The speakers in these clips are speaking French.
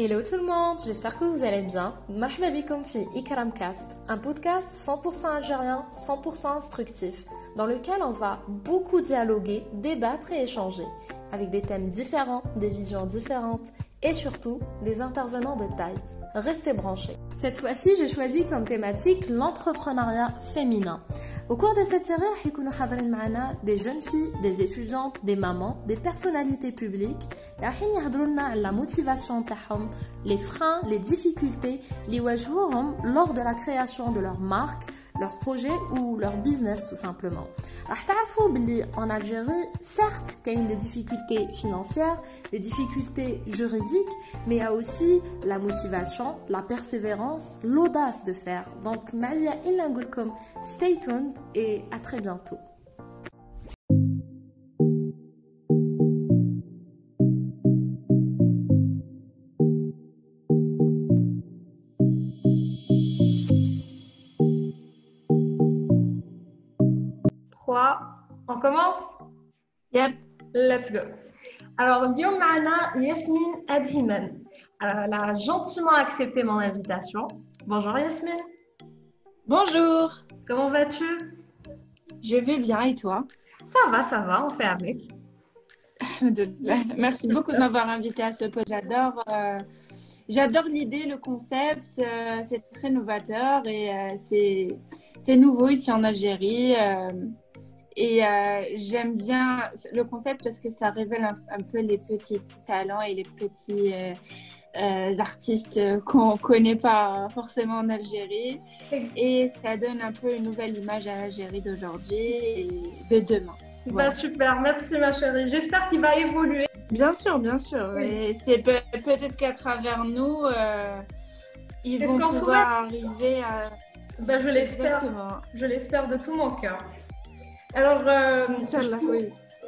Hello tout le monde, j'espère que vous allez bien. Marhaba bikoum fi Ikramcast, un podcast 100% algérien, 100% instructif, dans lequel on va beaucoup dialoguer, débattre et échanger, avec des thèmes différents, des visions différentes et surtout des intervenants de taille. Restez branchés. Cette fois-ci, j'ai choisi comme thématique l'entrepreneuriat féminin. Au cours de cette série, des jeunes filles, des étudiantes, des mamans, des personnalités publiques, la motivation les freins, les difficultés, les lors de la création de leur marque, leur projet ou leur business tout simplement. En Algérie, certes, il y a des difficultés financières, des difficultés juridiques, mais il y a aussi la motivation, la persévérance, l'audace de faire. Donc, Malia Ilangulkum, stay tuned et à très bientôt. On commence? Yep. Let's go. Alors, Lyon Mana Yasmine Adhiman. elle a gentiment accepté mon invitation. Bonjour Yasmine. Bonjour. Comment vas-tu? Je vais bien et toi? Ça va, ça va, on fait avec. Merci beaucoup de m'avoir invité à ce podcast. J'adore, euh, j'adore l'idée, le concept. Euh, c'est très novateur et euh, c'est, c'est nouveau ici en Algérie. Et euh, j'aime bien le concept parce que ça révèle un, peu les petits talents et les petits euh, euh, artistes qu'on ne connaît pas forcément en Algérie. Et ça donne un peu une nouvelle image à l'Algérie d'aujourd'hui et de demain. Bah, super, merci ma chérie. J'espère qu'il va évoluer. Bien sûr, bien sûr. Et c'est peut-être qu'à travers nous, ils vont pouvoir arriver à. Bah, je l'espère. Je l'espère de tout mon cœur. Alors, euh,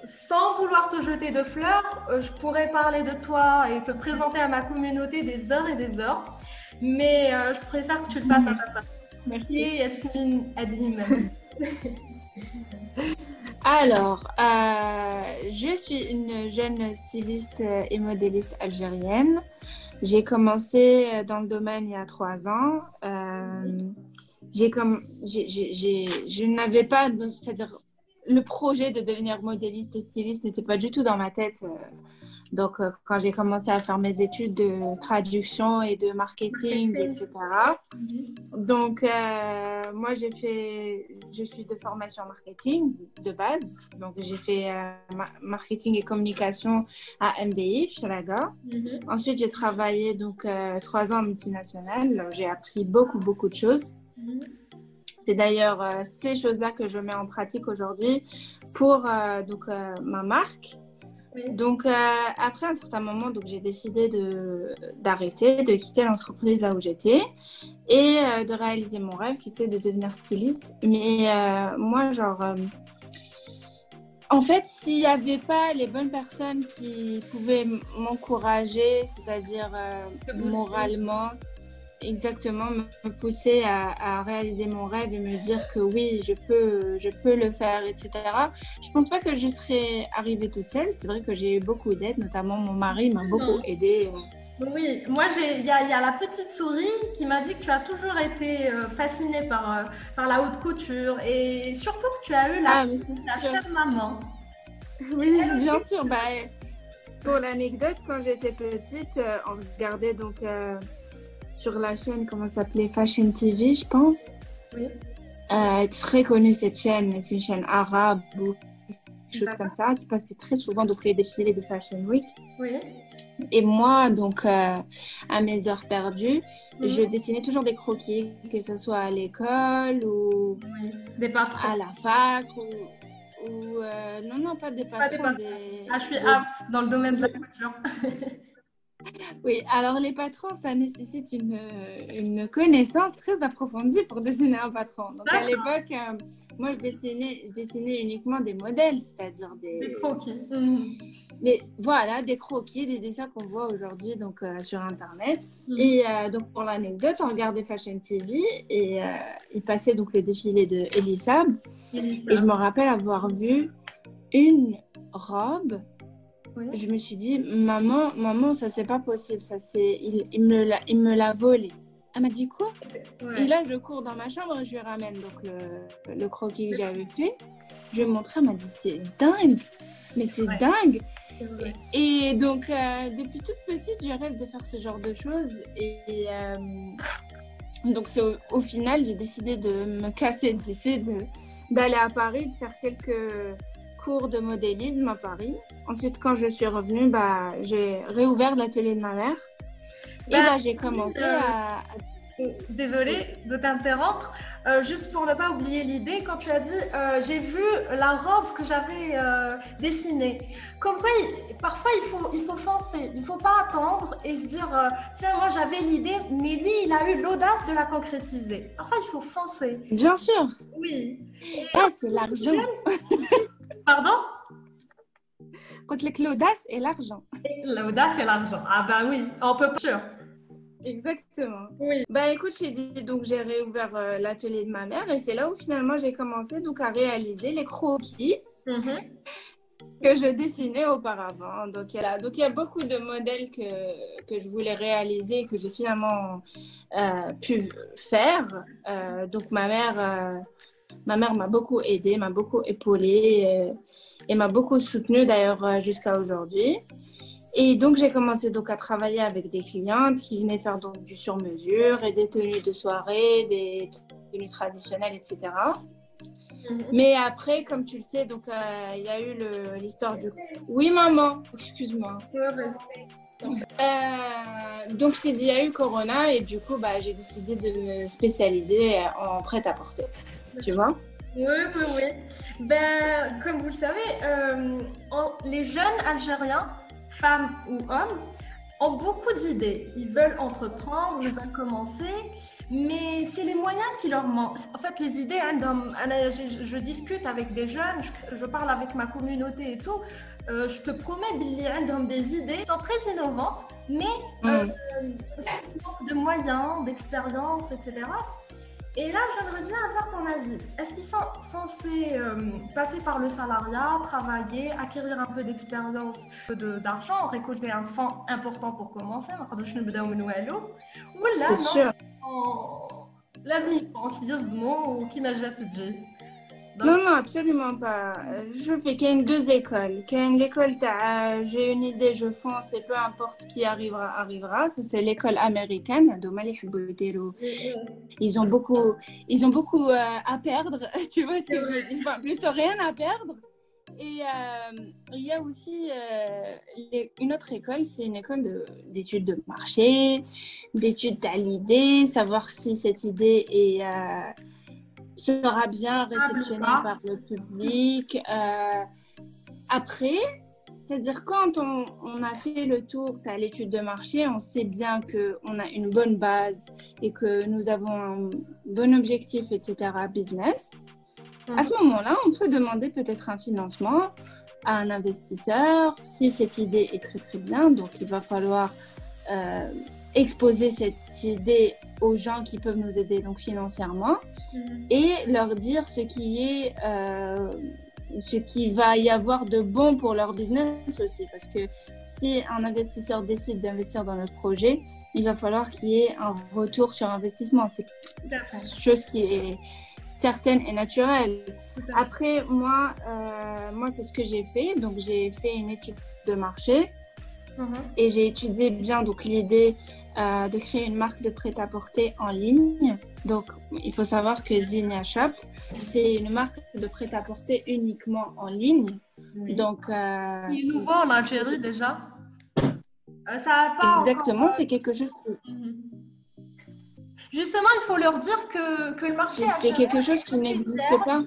sans vouloir te jeter de fleurs, euh, je pourrais parler de toi et te présenter à ma communauté des heures et des heures, mais euh, je préfère que tu le fasses à ta Merci. Yasmine Adim. Alors, je suis une jeune styliste et modéliste algérienne. J'ai commencé dans le domaine il y a trois ans. j'ai comme, je n'avais pas, c'est-à-dire le projet de devenir modéliste et styliste n'était pas du tout dans ma tête. Euh. Donc, euh, quand j'ai commencé à faire mes études de traduction et de marketing, etc. Donc, euh, moi, j'ai fait, je suis de formation marketing de base. Donc, j'ai fait marketing et communication à MDI, chez Laga. Mhm. Ensuite, j'ai travaillé donc trois ans en multinationale. J'ai appris beaucoup, beaucoup de choses. Mhm. C'est d'ailleurs euh, ces choses-là que je mets en pratique aujourd'hui pour euh, donc, euh, ma marque. Donc, après un certain moment, donc, j'ai décidé de, d'arrêter, de quitter l'entreprise là où j'étais et de réaliser mon rêve qui était de devenir styliste. Mais moi, genre, en fait, s'il n'y avait pas les bonnes personnes qui pouvaient m'encourager, c'est-à-dire moralement, exactement me pousser à, réaliser mon rêve et me dire que oui, je peux, je peux le faire, etc. Je pense pas que je serais arrivée toute seule. C'est vrai que j'ai eu beaucoup d'aide, notamment mon mari m'a beaucoup aidée. Oui, moi il y, a la petite souris qui m'a dit que tu as toujours été euh, fascinée par, euh, par la haute couture et surtout que tu as eu la, ah, maman. Oui, bien sûr. Bah, pour l'anecdote, quand j'étais petite, euh, on regardait donc sur la chaîne, comment ça s'appelait Fashion TV, je pense. Oui. Euh, très connue cette chaîne, c'est une chaîne arabe ou quelque chose comme ça, qui passait très souvent donc les défilés de Fashion Week. Oui. Et moi, donc, euh, à mes heures perdues, mhm. je dessinais toujours des croquis, que ce soit à l'école ou des à la fac ou, euh, non, non, pas des patrons. Des... Ah, je suis apte dans le domaine de la couture. Oui, alors les patrons, ça nécessite une, une connaissance très approfondie pour dessiner un patron. Donc à l'époque, euh, moi je dessinais, je dessinais uniquement des modèles, c'est-à-dire des... des croquis. voilà, des croquis, des dessins qu'on voit aujourd'hui donc euh, sur Internet. Mhm. Et euh, donc pour l'anecdote, on regardait Fashion TV et il passait donc le défilé de Elisab. Et je me rappelle avoir vu une robe je me suis dit, maman, maman, ça c'est pas possible, ça c'est, il, il me l'a, il me l'a volé. Elle m'a dit quoi? Et là, je cours dans ma chambre et je lui ramène donc le, le croquis que j'avais fait. Je lui ai montré, elle m'a dit c'est dingue, mais c'est dingue. Et, donc, euh, depuis toute petite, je rêve de faire ce genre de choses. Et, euh, donc, c'est au, final, j'ai décidé de me casser d'ici, d'aller à Paris, de faire quelques cours de modélisme à Paris. Ensuite, quand je suis revenue, bah, j'ai réouvert l'atelier de ma mère. Et bah, là, j'ai commencé euh, à, Désolée de t'interrompre. Euh, juste pour ne pas oublier l'idée, quand tu as dit euh, j'ai vu la robe que j'avais dessinée. Comme quoi, parfois il faut, il faut foncer, il ne faut pas attendre et se dire tiens, moi j'avais l'idée, mais lui il a eu l'audace de la concrétiser. Parfois il faut foncer. Bien sûr. Oui. Ah, c'est l'argent. Pardon? Quand l'audace et l'argent. L'audace et l'argent. Ah bah oui, on peut pas. Exactement. Oui. Bah écoute, j'ai dit donc j'ai réouvert euh, l'atelier de ma mère et c'est là où finalement j'ai commencé donc à réaliser les croquis mm-hmm. que je dessinais auparavant. Donc il y a donc il y a beaucoup de modèles que, que je voulais réaliser et que j'ai finalement euh, pu faire. Euh, donc ma mère ma mère m'a beaucoup aidée, m'a beaucoup épaulée et m'a beaucoup soutenue d'ailleurs jusqu'à aujourd'hui. Et donc, j'ai commencé donc à travailler avec des clientes qui venaient faire donc du sur-mesure et des tenues de soirée, des tenues traditionnelles, etc. Mhm. Mais après, comme tu le sais, donc euh, il y a eu l'histoire du. Oui, maman, excuse-moi. Euh, donc, je t'ai dit, il y a eu Corona et du coup, bah, j'ai décidé de me spécialiser en prêt-à-porter. Tu vois? Oui, oui, oui. Ben, comme vous le savez, euh, les jeunes Algériens femmes ou hommes, ont beaucoup d'idées. Ils veulent entreprendre, ils veulent commencer, mais c'est les moyens qui leur manquent. En fait, les idées, hein, je, discute avec des jeunes, je, parle avec ma communauté et tout. Euh, je te promets, Billy, hein, des idées sont très innovantes, mais euh, mm. de moyens, d'expérience, etc. Et là, j'aimerais bien avoir ton avis. Est-ce qu'ils sont censés euh, passer par le salariat, travailler, acquérir un peu d'expérience, d'argent, récolter un fonds important pour commencer ou là, non, sûr. لازم يبونسي يصدموا وكيما جات تجي non, non, absolument pas. Je fais qu'il y a deux écoles. Qu'il y a une école, j'ai une idée, je fonce et peu importe ce qui arrivera, arrivera. Ça, c'est l'école américaine. Ils ont beaucoup, ils ont beaucoup euh, à perdre. Tu vois ce que je veux dire Plutôt rien à perdre. Et euh, il y a aussi euh, une autre école, c'est une école d'études de, marché, d'études à l'idée, savoir si cette idée est sera bien réceptionné par le public. Euh, après, c'est-à-dire quand on, a fait le tour, tu as l'étude de marché, on sait bien qu'on a une bonne base et que nous avons un bon objectif, etc., business. À ce moment-là, on peut demander peut-être un financement à un investisseur si cette idée est très très bien. Donc, il va falloir euh, exposer cette idée aux gens qui peuvent nous aider donc financièrement mhm. et leur dire ce qui est euh, ce qui va y avoir de bon pour leur business aussi. Parce que si un investisseur décide d'investir dans notre projet il va falloir qu'il y ait un retour sur investissement. C'est chose qui est certaine et naturelle. Après moi euh, moi c'est ce que j'ai fait. Donc j'ai fait une étude de marché mhm. et j'ai étudié bien donc l'idée euh, de créer une marque de prêt-à-porter en ligne. Donc, il faut savoir que Zinnia Shop, c'est une marque de prêt-à-porter uniquement en ligne. Donc, euh, il est nouveau en Algérie déjà. Euh, ça pas Exactement, c'est quelque chose. Mhm. Justement, il faut leur dire que, que le marché. C'est quelque chose qui n'existe pas.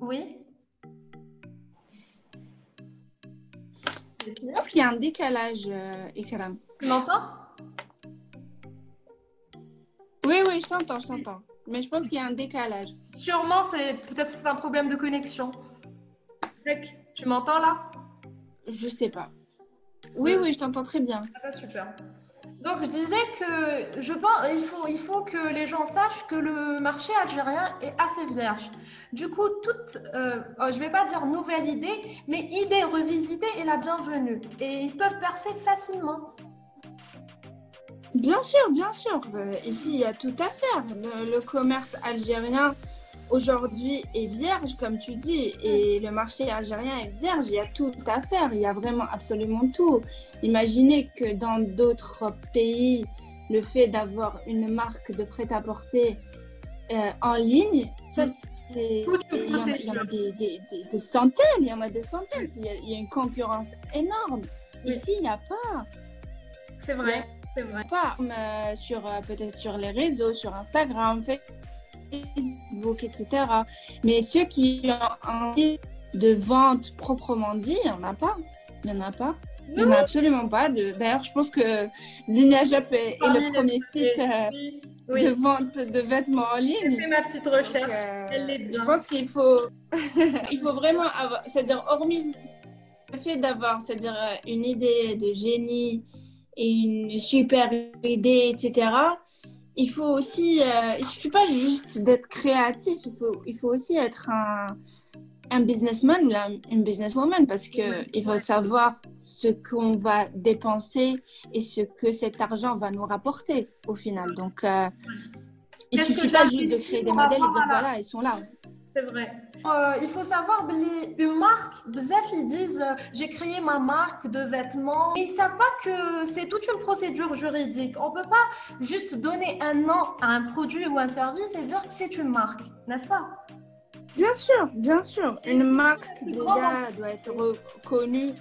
Oui. Je pense qu'il y a un décalage, euh, Ikram. Tu m'entends? Oui, oui, je t'entends, je t'entends. Mais je pense qu'il y a un décalage. Sûrement, c'est peut-être c'est un problème de connexion. Tu m'entends là? Je sais pas. Oui, oui, je t'entends très bien. Ah, super. Donc je disais que je pense il faut, il faut que les gens sachent que le marché algérien est assez vierge. Du coup, toute, euh, oh, je ne vais pas dire nouvelle idée, mais idée revisitée est la bienvenue. Et ils peuvent percer facilement. Bien sûr, bien sûr. Euh, ici, il y a tout à faire. Le, commerce algérien aujourd'hui est vierge, comme tu dis, et le marché algérien est vierge. Il y a tout à faire. Il y a vraiment absolument tout. Imaginez que dans d'autres pays, le fait d'avoir une marque de prêt-à-porter euh, en ligne, ça, mm. c'est. Il y en a, des, centaines, il y en a des centaines. Il y a, une concurrence énorme. Ici, il n'y a pas. C'est vrai. C'est vrai. Pas euh, sur euh, peut-être sur les réseaux, sur Instagram, Facebook, etc. Mais ceux qui ont envie de vente proprement dit, il n'y en a pas. Il n'y en a pas. Il n'y en a absolument pas. D'ailleurs, je pense que Zinia est, est, le premier site euh, de vente de vêtements en ligne. J'ai fait ma petite recherche. Elle est bien. Je pense qu'il faut, il faut vraiment avoir, c'est-à-dire hormis le fait d'avoir, c'est-à-dire une idée de génie et une super idée, etc. Il faut aussi, euh, il suffit pas juste d'être créatif, il faut, il faut aussi être un, un businessman ou une businesswoman parce que il faut savoir ce qu'on va dépenser et ce que cet argent va nous rapporter au final. Donc, euh, il suffit pas juste de créer des modèles et dire voilà, ils sont là. C'est vrai. Euh, il faut savoir, une marque, ils disent euh, j'ai créé ma marque de vêtements. Mais ils savent pas que c'est toute une procédure juridique. On ne peut pas juste donner un nom à un produit ou un service et dire que c'est une marque, n'est-ce pas? Bien sûr, bien sûr. Une marque déjà doit être reconnue.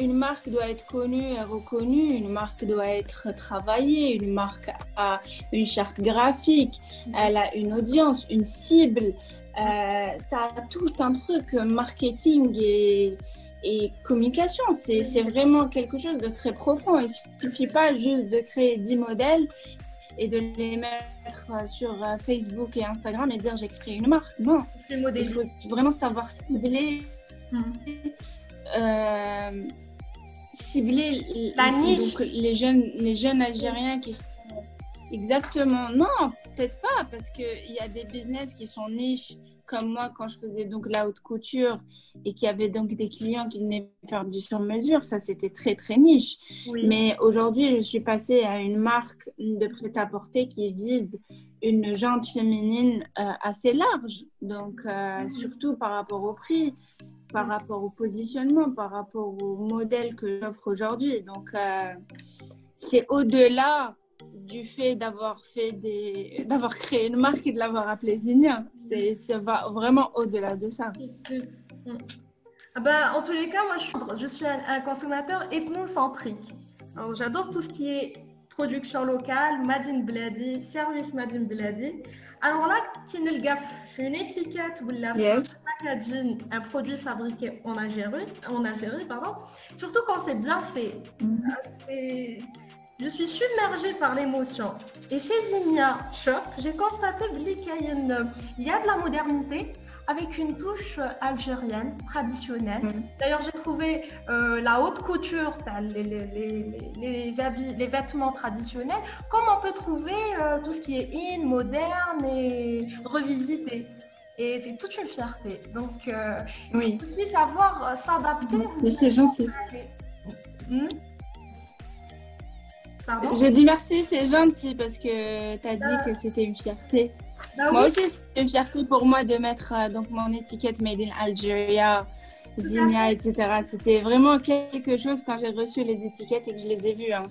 Une marque doit être connue et reconnue. Une marque doit être travaillée. Une marque a une charte graphique. Elle a une audience, une cible. Euh, ça a tout un truc marketing et, et communication. C'est vraiment quelque chose de très profond. Il ne suffit pas juste de créer 10 modèles et de les mettre sur euh, Facebook et Instagram et dire j'ai créé une marque. Non, il faut vraiment savoir cibler, hmm. euh, cibler la niche. les jeunes, les jeunes Algériens qui exactement. Non, peut-être pas parce qu'il y a des business qui sont niches comme moi quand je faisais donc la haute couture et qui avait donc des clients qui venaient faire du sur-mesure, ça c'était très très niche. Mais aujourd'hui, je suis passée à une marque de prêt-à-porter qui vise une jante féminine euh, assez large, donc euh, mhm. surtout par rapport au prix, par rapport au positionnement, par rapport au modèle que j'offre aujourd'hui. Donc euh, c'est au-delà du fait d'avoir fait des d'avoir créé une marque et de l'avoir appelée Zinia. C'est ça va vraiment au-delà de ça. Ah bah, en tous les cas, moi je suis, je suis un, consommateur ethnocentrique. J'adore tout ce qui est production locale, Madine Bladi, service Madine Bladi. Alors là, qui ne le gaffe une étiquette ou la packaging, un produit fabriqué en Algérie, en Algérie pardon, surtout quand c'est bien fait. Mm-hmm. C'est je suis submergée par l'émotion. Et chez Zinia Shop, j'ai constaté qu'il y a de la modernité avec une touche algérienne traditionnelle. Mm. D'ailleurs, j'ai trouvé euh, la haute couture, les, les, habits, les vêtements traditionnels, comme on peut trouver euh, tout ce qui est in, moderne et revisité. Et c'est toute une fierté. Donc, euh, il faut aussi savoir s'adapter. C'est gentil. Hmm? J'ai dit merci, c'est gentil parce que tu as dit que c'était une fierté. Bah moi aussi, c'est une fierté pour moi de mettre euh, donc mon étiquette Made in Algeria, Zinia, etc. C'était vraiment quelque chose quand j'ai reçu les étiquettes et que je les ai vues. Hein.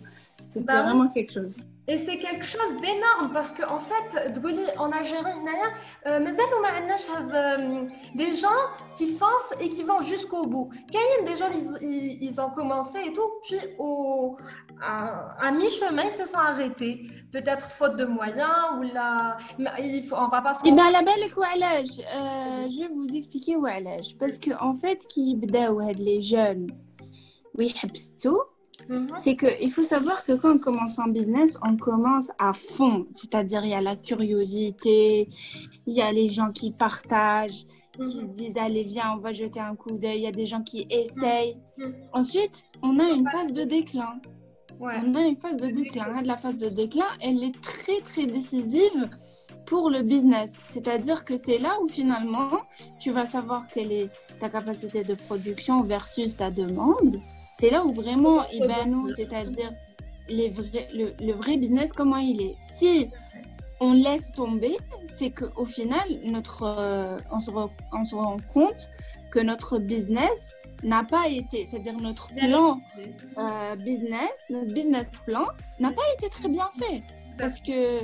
C'était bah vraiment quelque chose. Et c'est quelque chose d'énorme parce qu'en en fait, en Algérie, euh, euh, des gens qui foncent et qui vont jusqu'au bout. Quand des gens, ils, ils, ont commencé et tout, puis au, à, mi-chemin, ils se sont arrêtés. Peut-être faute de moyens ou là, il faut, on va pas se. Eh bien, la belle euh, je vais vous expliquer où Parce qu'en en fait, qui les jeunes, oui, tout Mhm. C'est qu'il faut savoir que quand on commence en business, on commence à fond. C'est-à-dire, il y a la curiosité, il y a les gens qui partagent, qui se mhm. disent Allez, viens, on va jeter un coup d'œil. Il y a des gens qui essayent. Mhm. Ensuite, on a une phase de déclin On a une phase de déclin. La phase de déclin, elle est très, très décisive pour le business. C'est-à-dire que c'est là où finalement, tu vas savoir quelle est ta capacité de production versus ta demande. C'est là où vraiment, nous, c'est-à-dire les vrais, le, vrai business, comment il est. Si on laisse tomber, c'est qu'au final, notre, euh, on, se on se rend compte que notre business n'a pas été, c'est-à-dire notre plan euh, business, notre business plan n'a pas été très bien fait. Parce que,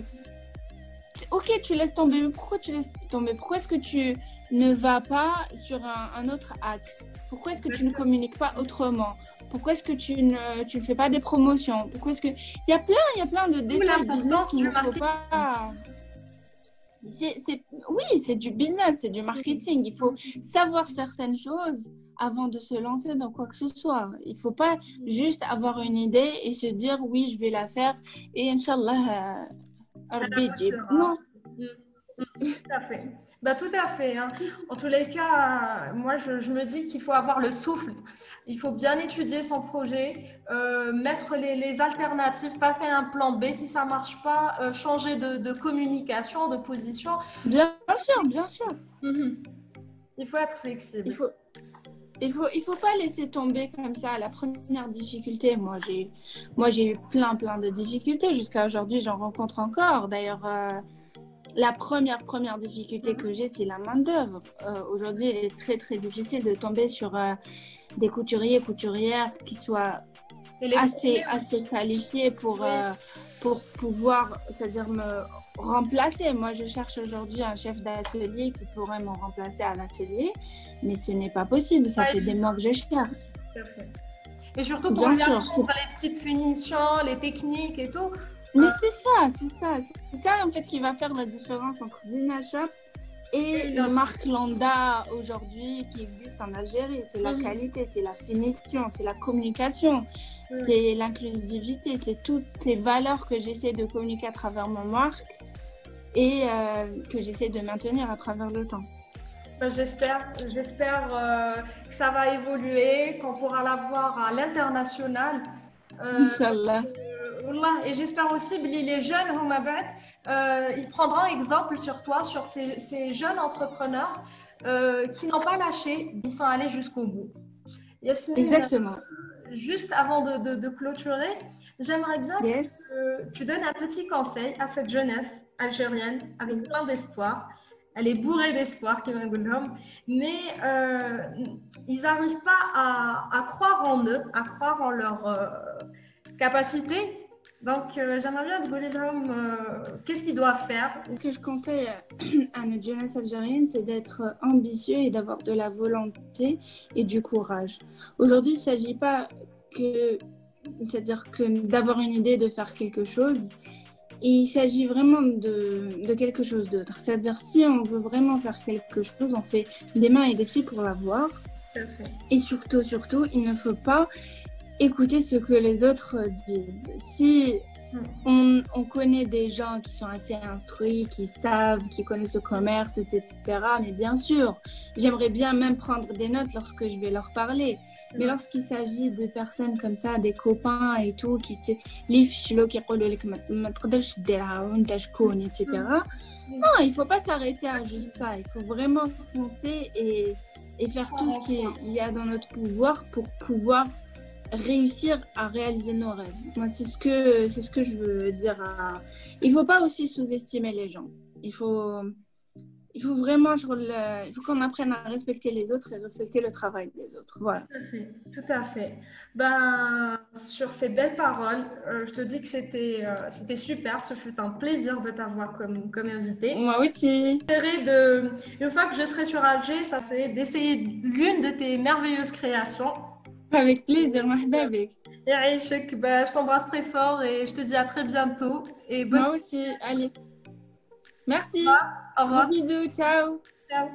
ok, tu laisses tomber, mais pourquoi tu laisses tomber? Pourquoi est-ce que tu ne vas pas sur un, autre axe? Pourquoi est-ce que tu ne communiques pas autrement? Pourquoi est-ce que tu ne, tu fais pas des promotions? Pourquoi est-ce que... Il y a plein, il y a plein de détails business qu'il ne faut pas... C'est, oui, c'est du business, c'est du marketing. Il faut savoir certaines choses avant de se lancer dans quoi que ce soit. Il ne faut pas juste avoir une idée et se dire oui, je vais la faire et Inch'Allah, euh, non. Mm. Tout à fait. Bah, tout à fait. Hein. En tous les cas, moi, je, me dis qu'il faut avoir le souffle. Il faut bien étudier son projet, euh, mettre les, alternatives, passer un plan B. Si ça ne marche pas, euh, changer de, communication, de position. Bien sûr, bien sûr. Mhm. Il faut être flexible. Il faut, il faut, il faut pas laisser tomber comme ça la première difficulté. Moi, j'ai, moi, j'ai eu plein, plein de difficultés. Jusqu'à aujourd'hui, j'en rencontre encore. D'ailleurs, euh, la première, première difficulté que j'ai, c'est la main-d'œuvre. Euh, aujourd'hui, il est très, très difficile de tomber sur euh, des couturiers, couturières qui soient assez, assez qualifiés pour, pour pouvoir, c'est-à-dire me remplacer. Moi, je cherche aujourd'hui un chef d'atelier qui pourrait me remplacer à l'atelier, mais ce n'est pas possible. Ça fait des mois que je cherche. Et surtout pour les petites finitions, les techniques et tout. Mais c'est ça, c'est ça. C'est ça en fait qui va faire la différence entre Zina Shop et le marque Landa aujourd'hui qui existe en Algérie. C'est la qualité, c'est la finition, c'est la communication, c'est l'inclusivité, c'est toutes ces valeurs que j'essaie de communiquer à travers mon marque et euh, que j'essaie de maintenir à travers le temps. Ben, j'espère, j'espère euh, que ça va évoluer, qu'on pourra la voir à l'international. Euh, Inch'Allah. Euh, et j'espère aussi que les jeunes, euh, ils prendront exemple sur toi, sur ces, ces jeunes entrepreneurs euh, qui n'ont pas lâché, ils sont allés jusqu'au bout. Exactement. juste avant de, de, clôturer, j'aimerais bien que tu donnes un petit conseil à cette jeunesse algérienne avec plein d'espoir. Elle est bourrée d'espoir, mais euh, ils n'arrivent pas à, à, croire en eux, à croire en leur capacité donc, euh, j'aimerais bien demander l'homme euh, qu'est-ce qu'il doit faire? Ce que je conseille à notre jeunesse algérienne, c'est d'être ambitieux et d'avoir de la volonté et du courage. Aujourd'hui, il ne s'agit pas que, c'est-à-dire que d'avoir une idée de faire quelque chose. il s'agit vraiment de, de quelque chose d'autre. C'est-à-dire, si on veut vraiment faire quelque chose, on fait des mains et des pieds pour l'avoir. Et surtout, surtout, il ne faut pas écouter ce que les autres disent. Si on, on, connaît des gens qui sont assez instruits, qui savent, qui connaissent le commerce, etc. Mais bien sûr, j'aimerais bien même prendre des notes lorsque je vais leur parler. Mais lorsqu'il s'agit de personnes comme ça, des copains et tout, qui te etc. Non, il faut pas s'arrêter à juste ça. Il faut vraiment foncer et, et faire tout ce qu'il y a dans notre pouvoir pour pouvoir réussir à réaliser nos rêves. Moi, c'est ce que c'est ce que je veux dire. À... Il faut pas aussi sous-estimer les gens. Il faut il faut vraiment il faut qu'on apprenne à respecter les autres et respecter le travail des autres. Voilà. Tout à fait. Tout à fait. Ben, sur ces belles paroles, euh, je te dis que c'était euh, c'était super. Ce fut un plaisir de t'avoir comme, comme invité. Moi aussi. De, une fois que je serai sur Alger, ça c'est d'essayer l'une de tes merveilleuses créations. Avec plaisir, avec. Et je t'embrasse très fort et je te dis à très bientôt. Et Moi aussi, allez. Merci. Au revoir. bisous, ciao. Ciao.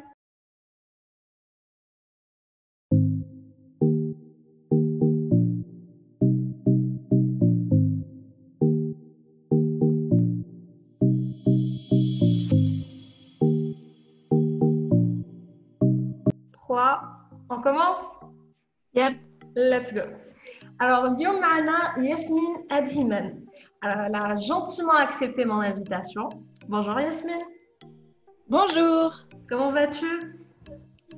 Trois. On commence? Yep. Let's go. Alors, Yomana Yasmine Adhiman. Elle a gentiment accepté mon invitation. Bonjour Yasmine. Bonjour. Comment vas-tu?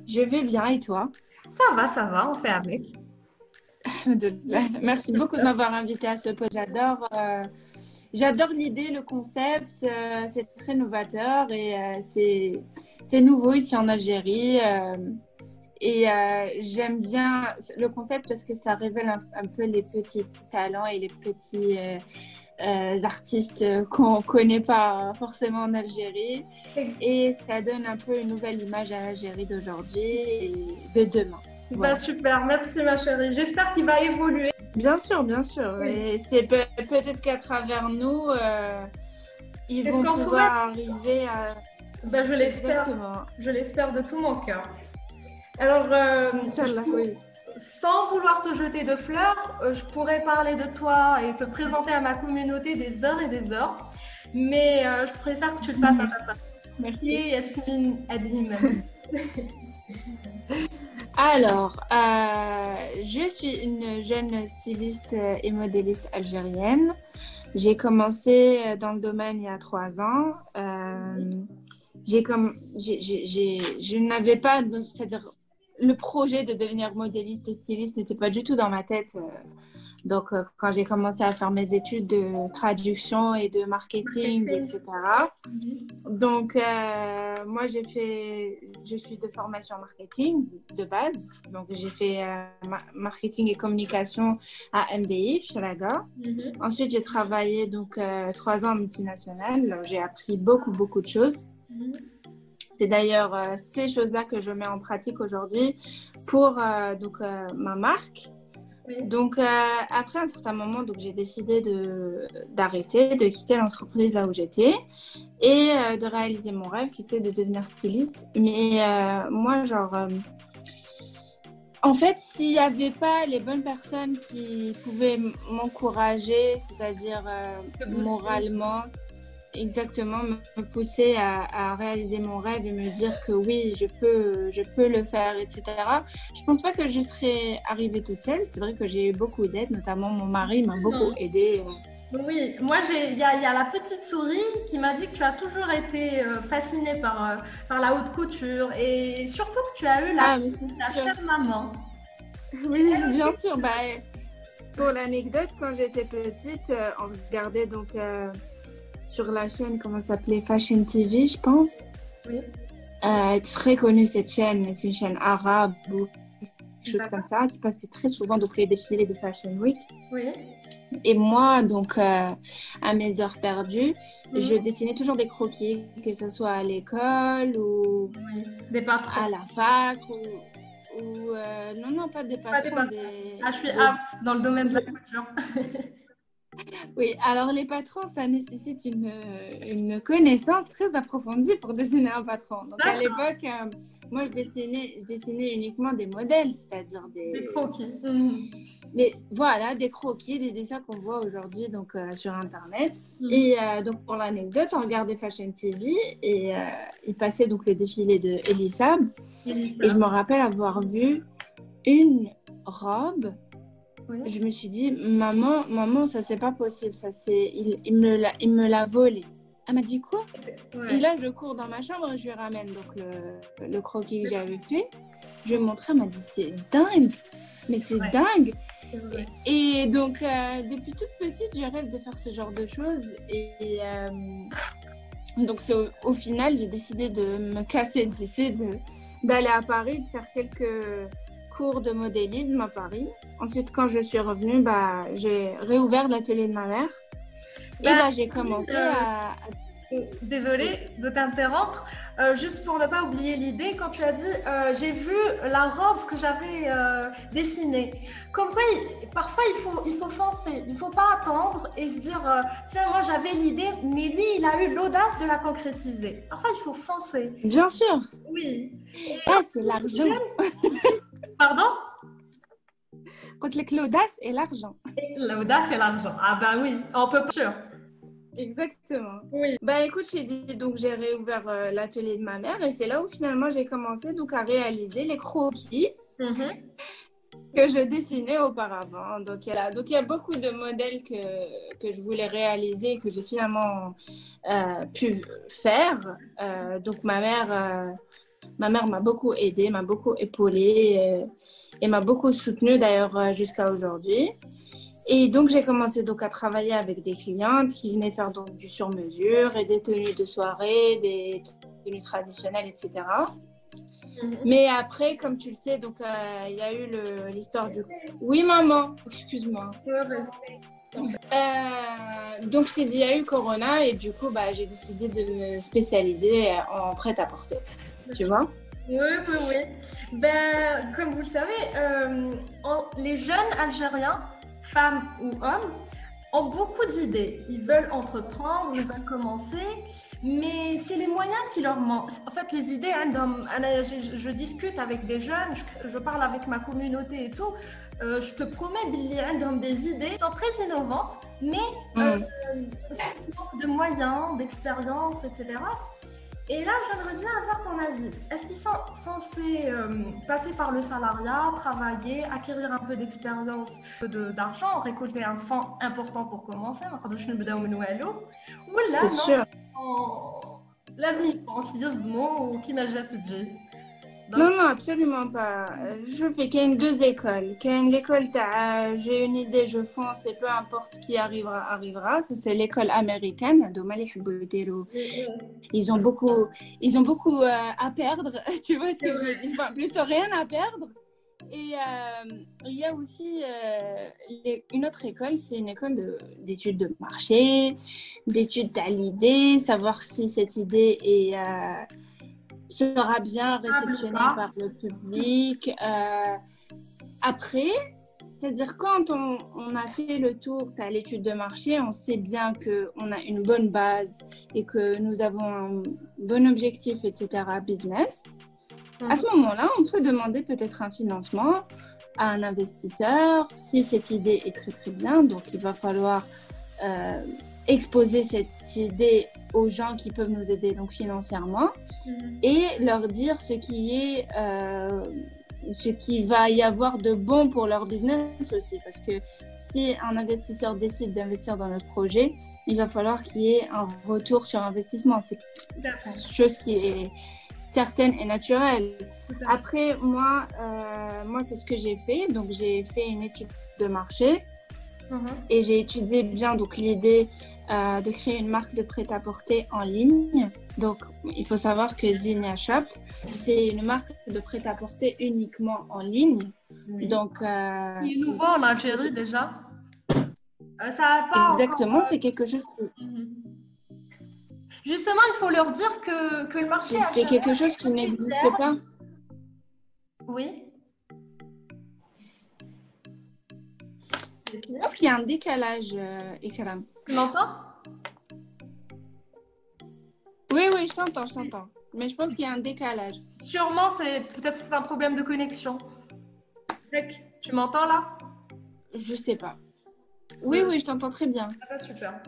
Je vais bien et toi? Ça va, ça va, on fait avec. Merci beaucoup de m'avoir invité à ce pot. J'adore, euh, j'adore l'idée, le concept. Euh, c'est très novateur et euh, c'est, c'est nouveau ici en Algérie et j'aime bien le concept parce que ça révèle un, peu les petits talents et les petits artistes qu'on ne connaît pas forcément en Algérie. Et ça donne un peu une nouvelle image à l'Algérie d'aujourd'hui et de demain. Bah, super, merci ma chérie. J'espère qu'il va évoluer. Bien sûr, bien sûr. Et c'est peut-être qu'à travers nous, euh, ils vont pouvoir arriver à. Bah, je l'espère. Je l'espère de tout mon cœur. Alors, euh, sans vouloir te jeter de fleurs, euh, je pourrais parler de toi et te présenter à ma communauté des heures et des heures. Mais je préfère que tu le fasses à ta Merci. Yasmine Adim. Alors, euh, je suis une jeune styliste et modéliste algérienne. J'ai commencé dans le domaine il y a trois ans. Euh, j'ai comme, je n'avais pas, c'est-à-dire le projet de devenir modéliste et styliste n'était pas du tout dans ma tête. Euh, donc, euh, quand j'ai commencé à faire mes études de traduction et de marketing, etc. Donc, euh, moi, j'ai fait, je suis de formation marketing de base. Donc, j'ai fait euh, marketing et communication à MDI, chez Laga. Mhm. Ensuite, j'ai travaillé donc trois ans en multinationale. J'ai appris beaucoup, beaucoup de choses. Mhm. C'est d'ailleurs ces choses-là que je mets en pratique aujourd'hui pour donc ma marque. Donc, euh, après un certain moment, donc, j'ai décidé d'arrêter, de, quitter l'entreprise là où j'étais et euh, de réaliser mon rêve qui était de devenir styliste. Mais euh, moi, genre, en fait, s'il n'y avait pas les bonnes personnes qui pouvaient m'encourager, c'est-à-dire moralement, exactement me pousser à, réaliser mon rêve et me dire que oui, je peux, je peux le faire, etc. Je pense pas que je serais arrivée toute seule. C'est vrai que j'ai eu beaucoup d'aide, notamment mon mari m'a beaucoup aidée. Euh. Oui, moi il y, a la petite souris qui m'a dit que tu as toujours été euh, fascinée par, euh, par la haute couture et surtout que tu as eu la, ah, maman. Oui, bien sûr. Bah, pour l'anecdote, quand j'étais petite, on regardait donc sur la chaîne, comment ça s'appelait Fashion TV, je pense. Oui. Euh, très connue cette chaîne, c'est une chaîne arabe ou quelque chose comme ça, qui passait très souvent donc les défilés de Fashion Week. Oui. Et moi, donc, euh, à mes heures perdues, mhm. je dessinais toujours des croquis, que ce soit à l'école ou des à la fac ou, euh, non, non, pas des patrons. Des, Ah, je suis apte dans le domaine de la couture. Oui, alors les patrons, ça nécessite une, une, connaissance très approfondie pour dessiner un patron. Donc à l'époque, euh, moi je dessinais, je dessinais uniquement des modèles, c'est-à-dire des... des... croquis. Mais voilà, des croquis, des dessins qu'on voit aujourd'hui donc euh, sur Internet. Mhm. Et euh, donc pour l'anecdote, on regardait Fashion TV et il passait donc le défilé de Elisa. Et je me rappelle avoir vu une robe je me suis dit, maman, maman, ça c'est pas possible, ça c'est, il, il, me l'a, il me l'a volé. Elle m'a dit quoi? Et là, je cours dans ma chambre je lui ramène donc le, le croquis que j'avais fait. Je lui ai montré, elle m'a dit, c'est dingue, mais c'est dingue. Et, donc, euh, depuis toute petite, je rêve de faire ce genre de choses. Et, euh, donc, c'est au, final, j'ai décidé de me casser, d'essayer de, d'aller à Paris, de faire quelques cours de modélisme à Paris. Ensuite, quand je suis revenue, bah, j'ai réouvert l'atelier de ma mère. Et bah, j'ai commencé euh, à, Désolée de t'interrompre. Euh, juste pour ne pas oublier l'idée, quand tu as dit euh, j'ai vu la robe que j'avais dessinée. Comme quoi, parfois il faut, il faut foncer. Il ne faut pas attendre et se dire tiens, moi j'avais l'idée, mais lui il a eu l'audace de la concrétiser. Parfois il faut foncer. Bien sûr. Oui. ah, c'est l'argent. Pardon? Contre l'audace et l'argent. L'audace et l'argent. Ah bah oui, on peut pas. Exactement. Oui. Bah écoute, j'ai dit donc j'ai réouvert euh, l'atelier de ma mère et c'est là où finalement j'ai commencé donc à réaliser les croquis. Mhm. que je dessinais auparavant. Donc il, y a, donc, il y a beaucoup de modèles que, que je voulais réaliser que j'ai finalement euh, pu faire. Euh, donc ma mère, ma mère m'a beaucoup aidée, m'a beaucoup épaulée et m'a beaucoup soutenue d'ailleurs jusqu'à aujourd'hui. Et donc j'ai commencé donc à travailler avec des clientes qui venaient faire donc du sur-mesure et des tenues de soirée, des tenues traditionnelles, etc. Mhm. Mais après, comme tu le sais, donc euh, il y a eu l'histoire du. Oui, maman. Excuse-moi. Euh, donc je t'ai dit, il y a eu Corona et du coup, bah, j'ai décidé de me spécialiser en prêt-à-porter. Tu vois Oui, oui, oui. Ben, comme vous le savez, euh, les jeunes Algériens, femmes ou hommes, ont beaucoup d'idées. Ils veulent entreprendre, ils veulent commencer, mais c'est les moyens qui leur manquent. En fait, les idées, hein, je, je, discute avec des jeunes, je, parle avec ma communauté et tout. Euh, je te promets, Billy, ont des idées sont très innovantes, mais euh, manque de moyens, d'expérience, etc. Et là, j'aimerais bien avoir ton avis. Est-ce qu'ils sont censés euh, passer par le salariat, travailler, acquérir un peu d'expérience, d'argent, récolter un fonds important pour commencer Ou là, non sûr. لازم يبونسي يصدموا وكيما جات تجي non, non, absolument pas. Je fais qu'il y a deux écoles. Qu'il y a l'école, j'ai une idée, je fonce et peu importe ce qui arrivera, arrivera. Ça, c'est l'école américaine. Ils ont beaucoup, ils ont beaucoup euh, à perdre. tu vois ce que je veux dire? Enfin, Plutôt rien à perdre. Et euh, il y a aussi euh, une autre école, c'est une école d'études de, marché, d'études à l'idée, savoir si cette idée est sera bien réceptionné par le public. Euh, après, c'est-à-dire quand on, a fait le tour, as l'étude de marché, on sait bien qu'on a une bonne base et que nous avons un bon objectif, etc., business. À mhm. ce moment-là, on peut demander peut-être un financement à un investisseur si cette idée est très très bien. Donc, il va falloir euh, exposer cette idée aux gens qui peuvent nous aider donc financièrement mhm. et leur dire ce qui est euh, ce qui va y avoir de bon pour leur business aussi. Parce que si un investisseur décide d'investir dans notre projet il va falloir qu'il y ait un retour sur investissement. C'est chose qui est certaine et naturelle. Après moi euh, moi c'est ce que j'ai fait. Donc j'ai fait une étude de marché mhm. et j'ai étudié bien donc l'idée euh, de créer une marque de prêt-à-porter en ligne. Donc, il faut savoir que Zinia Shop, c'est une marque de prêt-à-porter uniquement en ligne. Donc, euh, il est nouveau en Algérie déjà. Euh, ça pas Exactement, c'est quelque chose. Mhm. Justement, il faut leur dire que, que le marché. C'est quelque chose qui n'existe pas. Oui. Je pense qu'il y a un décalage, euh, Ikram? Tu m'entends? Oui, oui, je t'entends, je t'entends. Mais je pense qu'il y a un décalage. Sûrement, c'est peut-être c'est un problème de connexion. Tu m'entends là? Je sais pas. Oui, oui, je t'entends très bien. Ah, super.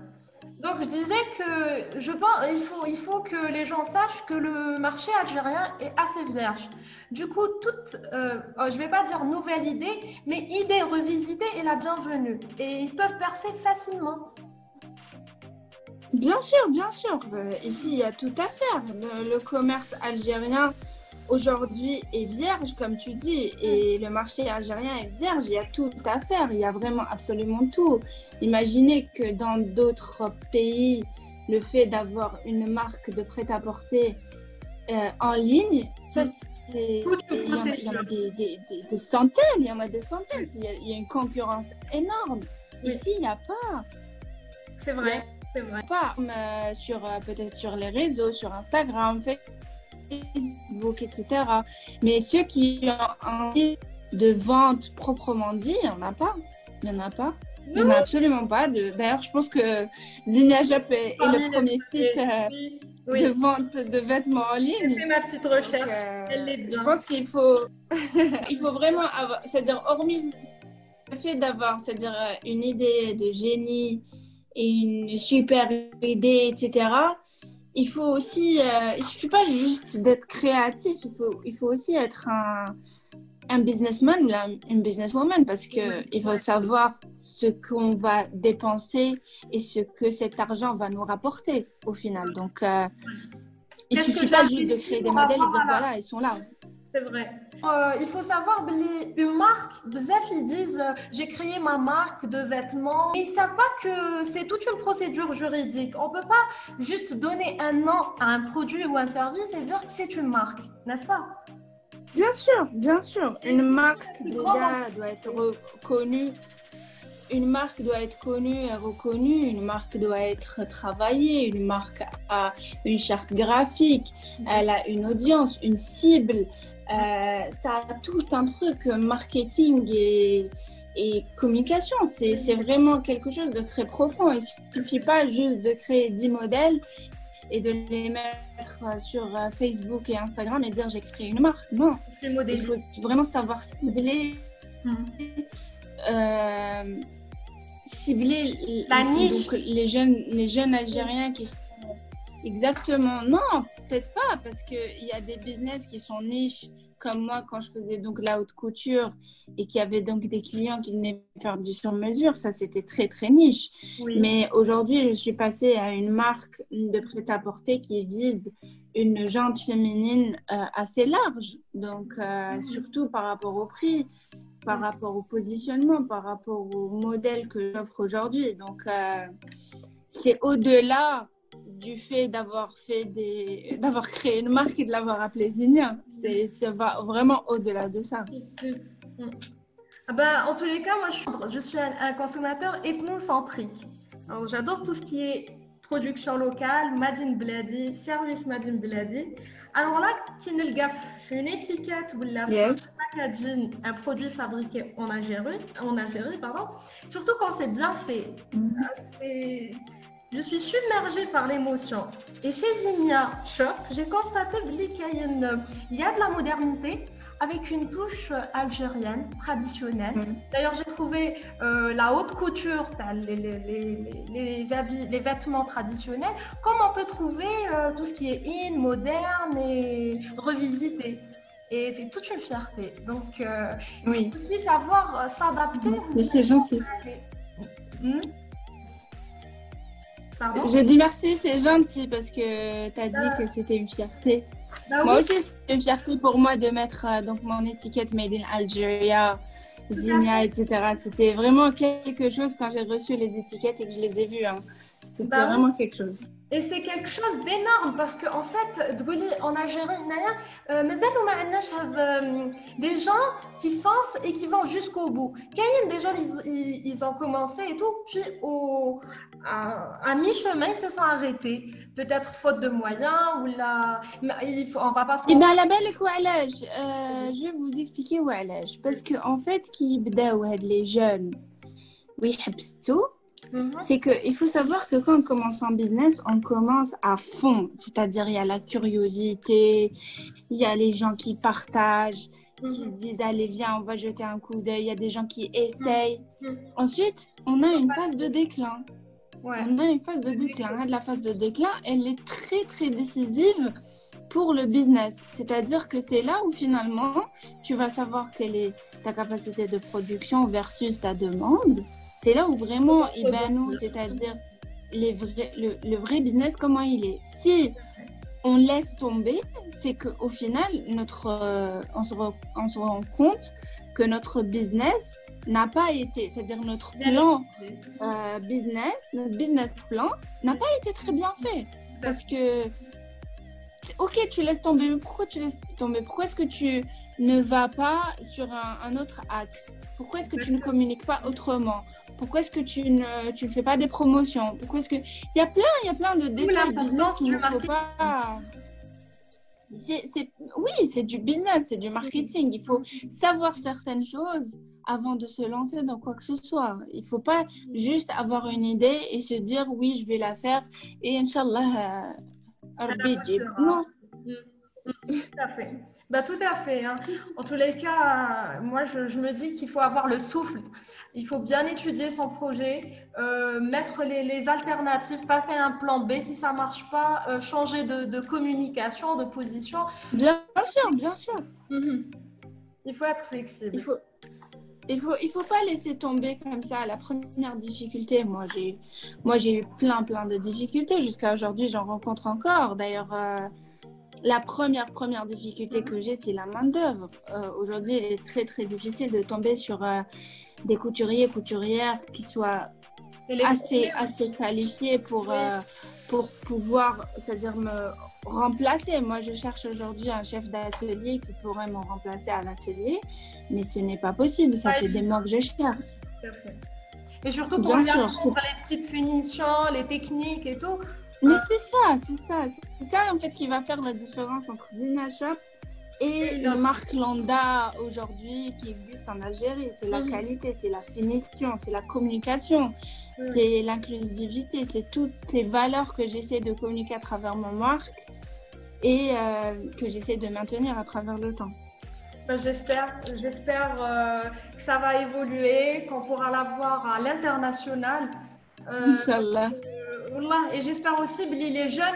Donc je disais que je pense il faut, il faut que les gens sachent que le marché algérien est assez vierge. Du coup, toute, euh, oh, je ne vais pas dire nouvelle idée, mais idée revisitée est la bienvenue. Et ils peuvent percer facilement. Bien sûr, bien sûr. Euh, ici, il y a tout à faire. le commerce algérien aujourd'hui est vierge, comme tu dis, et le marché algérien est vierge, il y a tout à faire, il y a vraiment absolument tout. Imaginez que dans d'autres pays, le fait d'avoir une marque de prêt-à-porter euh, en ligne, ça mm. c'est... Il y en a, des, centaines, il y en a des centaines, il y a, une concurrence énorme. Ici, il n'y a pas. C'est vrai. C'est vrai. Pas sur euh, peut-être sur les réseaux, sur Instagram, Facebook, etc. Mais ceux qui ont envie de vente proprement dit, il n'y en a pas. Il n'y en a pas. Il n'y en a absolument pas. D'ailleurs, je pense que Zinnia est, le premier site euh, de vente de vêtements en ligne. J'ai fait ma petite recherche. Euh, Elle est bien. Je pense qu'il faut, il faut vraiment avoir, c'est-à-dire hormis le fait d'avoir, c'est-à-dire une idée de génie et une super idée, etc il faut aussi, euh, il suffit pas juste d'être créatif, il faut, il faut aussi être un, un businessman ou une businesswoman parce qu'il faut savoir ce qu'on va dépenser et ce que cet argent va nous rapporter au final. Donc, euh, il ne suffit pas juste de créer des modèles et dire voilà, ils sont là. C'est vrai. Euh, il faut savoir, une marque, ils disent euh, j'ai créé ma marque de vêtements. Ils ne savent pas que c'est toute une procédure juridique. On ne peut pas juste donner un nom à un produit ou un service et dire que c'est une marque, n'est-ce pas? Bien sûr, bien sûr. Une marque déjà doit être reconnue. Une marque doit être connue et reconnue. Une marque doit être travaillée. Une marque a une charte graphique. Elle a une audience, une cible. Euh, ça a tout un truc marketing et, et communication. C'est vraiment quelque chose de très profond. Il ne suffit pas juste de créer 10 modèles et de les mettre sur euh, Facebook et Instagram et dire j'ai créé une marque. Non, il faut vraiment savoir cibler, euh, cibler la niche. les jeunes, les jeunes Algériens qui exactement. Non, peut-être pas parce qu'il y a des business qui sont niches comme moi quand je faisais donc la haute couture et qu'il y avait donc des clients qui venaient faire du sur-mesure, ça c'était très très niche. Mais aujourd'hui, je suis passée à une marque de prêt-à-porter qui vise une jante féminine euh, assez large, donc euh, mhm. surtout par rapport au prix, par rapport au positionnement, par rapport au modèle que j'offre aujourd'hui. Donc euh, c'est au-delà du fait d'avoir fait des d'avoir créé une marque et de l'avoir appelée Zinia. C'est ça va vraiment au-delà de ça. Ah bah, en tous les cas, moi je suis, je suis un, consommateur ethnocentrique. J'adore tout ce qui est production locale, Madine Bladi, service Madine Bladi. Alors là, qui ne le gaffe une étiquette ou la packaging, un produit fabriqué en Algérie, en Algérie pardon, surtout quand c'est bien fait. Mm-hmm. Ah, c'est je suis submergée par l'émotion. Et chez Zinia Shop, j'ai constaté qu'il y a de la modernité avec une touche algérienne traditionnelle. Mm. D'ailleurs, j'ai trouvé euh, la haute couture, les, les, habits, les vêtements traditionnels, comme on peut trouver euh, tout ce qui est in, moderne et revisité. Et c'est toute une fierté. Donc, euh, oui. il faut aussi savoir s'adapter. C'est gentil. J'ai dit merci, c'est gentil parce que tu as dit que c'était une fierté. Bah moi aussi, c'est une fierté pour moi de mettre euh, donc mon étiquette Made in Algeria, Zinia, etc. C'était vraiment quelque chose quand j'ai reçu les étiquettes et que je les ai vues. Hein. C'était bah vraiment quelque chose. Et c'est quelque chose d'énorme parce qu'en en fait, en Algérie, euh, euh, des gens qui foncent et qui vont jusqu'au bout. Quand des gens, ils, ils, ont commencé et tout, puis au, à, mi-chemin, ils se sont arrêtés. Peut-être faute de moyens ou là, il faut, on va pas se. Eh bien, la belle je vais vous expliquer où Parce qu'en en fait, qui les jeunes, oui, tout Mhm. C'est qu'il faut savoir que quand on commence en business, on commence à fond. C'est-à-dire, il y a la curiosité, il y a les gens qui partagent, qui mhm. se disent Allez, viens, on va jeter un coup d'œil. Il y a des gens qui essayent. Mhm. Ensuite, on a une phase de déclin. On a une phase de déclin. La phase de déclin, elle est très, très décisive pour le business. C'est-à-dire que c'est là où finalement, tu vas savoir quelle est ta capacité de production versus ta demande. C'est là où vraiment nous, c'est-à-dire les vrais, le, vrai business, comment il est. Si on laisse tomber, c'est qu'au final, notre, euh, on, se on, se rend compte que notre business n'a pas été, c'est-à-dire notre plan euh, business, notre business plan n'a pas été très bien fait. Parce que, ok, tu laisses tomber, mais pourquoi tu laisses tomber? Pourquoi est-ce que tu ne vas pas sur un, un autre axe? Pourquoi est-ce que tu ne communiques pas autrement? Pourquoi est-ce que tu ne, tu fais pas des promotions? Pourquoi est-ce que il y a plein, il y a plein de détails business qu'il ne faut pas. C'est, oui, c'est du business, c'est du marketing. Il faut savoir certaines choses avant de se lancer dans quoi que ce soit. Il faut pas juste avoir une idée et se dire oui, je vais la faire et Inch'Allah, euh, non. Mm. Tout à fait. Bah, tout à fait. Hein. En tous les cas, moi, je, je me dis qu'il faut avoir le souffle. Il faut bien étudier son projet, euh, mettre les, les, alternatives, passer un plan B. Si ça ne marche pas, euh, changer de, de, communication, de position. Bien sûr, bien sûr. Mhm. Il faut être flexible. Il faut, il faut, il faut pas laisser tomber comme ça la première difficulté. Moi, j'ai, moi, j'ai eu plein, plein de difficultés jusqu'à aujourd'hui. J'en rencontre encore. D'ailleurs, euh, la première, première difficulté que j'ai, c'est la main d'œuvre. Euh, aujourd'hui, il est très, très difficile de tomber sur euh, des couturiers, couturières qui soient assez, assez qualifiés pour, pour pouvoir, c'est-à-dire me remplacer. Moi, je cherche aujourd'hui un chef d'atelier qui pourrait me remplacer à l'atelier, mais ce n'est pas possible. Ça fait des mois que je cherche. Et surtout pour les petites finitions, les techniques et tout. Mais c'est ça, c'est ça. C'est ça en fait qui va faire la différence entre Zina Shop et la marque Landa aujourd'hui qui existe en Algérie. C'est la qualité, c'est la finition, c'est la communication, c'est l'inclusivité, c'est toutes ces valeurs que j'essaie de communiquer à travers ma marque et euh, que j'essaie de maintenir à travers le temps. Ben, j'espère, j'espère euh, que ça va évoluer, qu'on pourra la voir à l'international. Euh, Inch'Allah. Euh, et j'espère aussi que les jeunes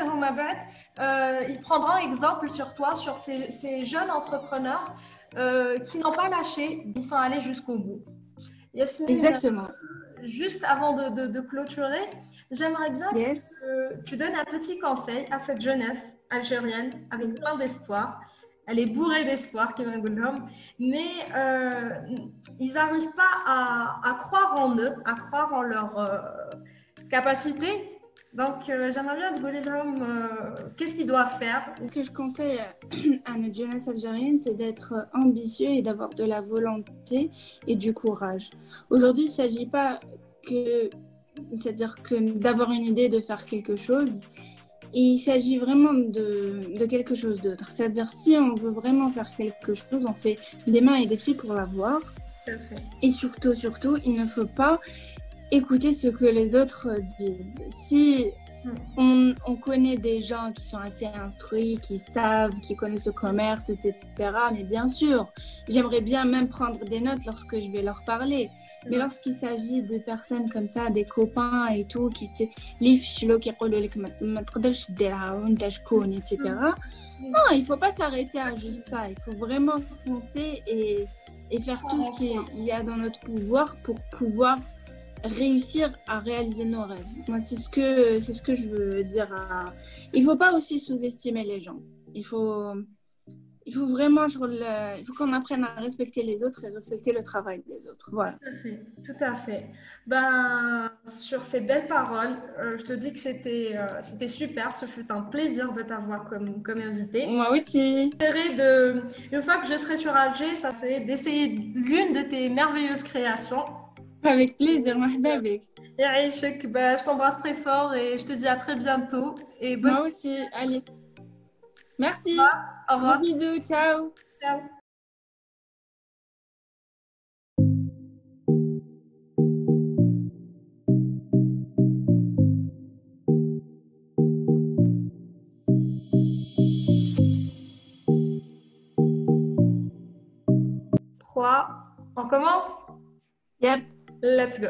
euh, ils prendront exemple sur toi, sur ces, ces jeunes entrepreneurs qui n'ont pas lâché, ils sont allés jusqu'au bout. Exactement. juste avant de, de, clôturer, j'aimerais bien que tu donnes un petit conseil à cette jeunesse algérienne avec plein d'espoir. Elle est bourrée d'espoir, mais euh, ils n'arrivent pas à, à, croire en eux, à croire en leur euh, capacité. Donc, euh, j'aimerais bien te euh, qu'est-ce qu'ils doivent faire? Ce que je conseille à notre jeunesse algérienne, c'est d'être ambitieux et d'avoir de la volonté et du courage. Aujourd'hui, il ne s'agit pas que, c'est-à-dire que d'avoir une idée de faire quelque chose, il s'agit vraiment de, de, quelque chose d'autre. C'est-à-dire, si on veut vraiment faire quelque chose, on fait des mains et des pieds pour l'avoir. Et surtout, surtout, il ne faut pas écouter ce que les autres disent. Si on, on, connaît des gens qui sont assez instruits, qui savent, qui connaissent le commerce, etc. Mais bien sûr, j'aimerais bien même prendre des notes lorsque je vais leur parler. Mais lorsqu'il s'agit de personnes comme ça, des copains et tout, qui te etc. Non, il faut pas s'arrêter à juste ça. Il faut vraiment foncer et, et faire tout ce qu'il y a dans notre pouvoir pour pouvoir réussir à réaliser nos rêves. Moi, c'est ce que c'est ce que je veux dire. À... Il faut pas aussi sous-estimer les gens. Il faut il faut vraiment il faut qu'on apprenne à respecter les autres et respecter le travail des autres. Voilà. Tout à fait. Tout à fait. Ben, sur ces belles paroles, euh, je te dis que c'était euh, c'était super. Ce fut un plaisir de t'avoir comme, comme invité. Moi aussi. De, une fois que je serai sur Alger, ça c'est d'essayer l'une de tes merveilleuses créations. Avec plaisir, mahbabik. Et je t'embrasse très fort et je te dis à très bientôt. Et Moi aussi, allez. Merci. Au revoir. bisous, ciao. Ciao. On commence? Yep. Let's go.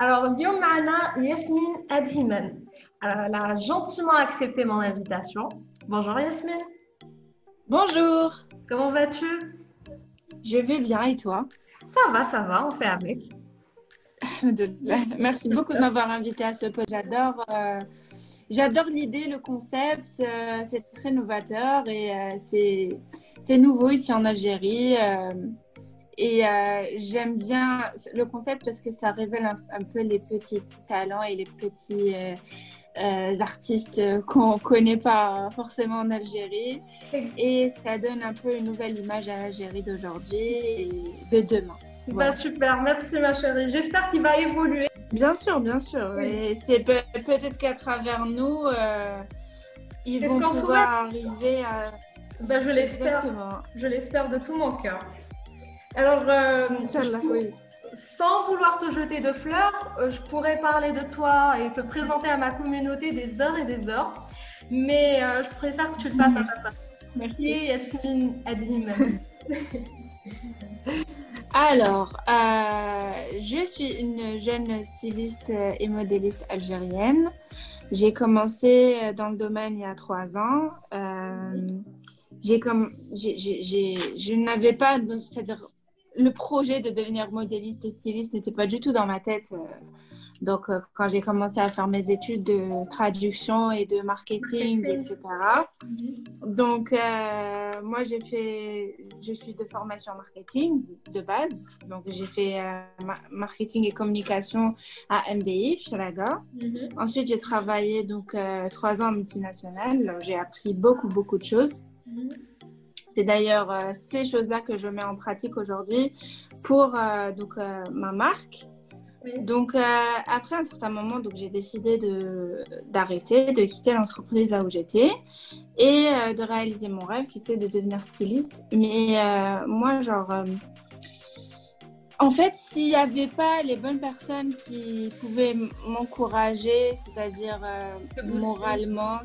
Alors, Yomana Yasmine Adhiman. Alors, elle a gentiment accepté mon invitation. Bonjour Yasmine. Bonjour. Comment vas-tu? Je vais bien et toi? Ça va, ça va, on fait avec. Merci beaucoup de m'avoir invité à ce podcast. J'adore, euh, j'adore l'idée, le concept. Euh, c'est très novateur et euh, c'est, c'est nouveau ici en Algérie. Et euh, j'aime bien le concept parce que ça révèle un, peu les petits talents et les petits euh, euh, artistes qu'on ne connaît pas forcément en Algérie. Et ça donne un peu une nouvelle image à l'Algérie d'aujourd'hui et de demain. Bah, super, merci ma chérie. J'espère qu'il va évoluer. Bien sûr, bien sûr. Et c'est peut-être qu'à travers nous, ils vont pouvoir arriver à... Bah, je l'espère. Je l'espère de tout mon cœur. Alors, euh, sans vouloir te jeter de fleurs, euh, je pourrais parler de toi et te présenter à ma communauté des heures et des heures, mais euh, je préfère que tu le fasses à ta. Merci Yasmine Adim. Alors, je suis une jeune styliste et modéliste algérienne. J'ai commencé dans le domaine il y a trois ans. j'ai comme, je n'avais pas, c'est-à-dire le projet de devenir modéliste et styliste n'était pas du tout dans ma tête. Euh, donc, euh, quand j'ai commencé à faire mes études de traduction et de marketing, etc. Donc, euh, moi, j'ai fait, je suis de formation marketing de base. Donc, j'ai fait marketing et communication à MDI, chez Laga. Mhm. Ensuite, j'ai travaillé donc trois ans en multinationale. J'ai appris beaucoup, beaucoup de choses. Mhm. C'est d'ailleurs euh, ces choses-là que je mets en pratique aujourd'hui pour euh, donc, euh, ma marque. Donc, après un certain moment, donc, j'ai décidé d'arrêter, de, quitter l'entreprise là où j'étais et de réaliser mon rêve qui était de devenir styliste. Mais moi, genre, en fait, s'il n'y avait pas les bonnes personnes qui pouvaient m'encourager, c'est-à-dire moralement,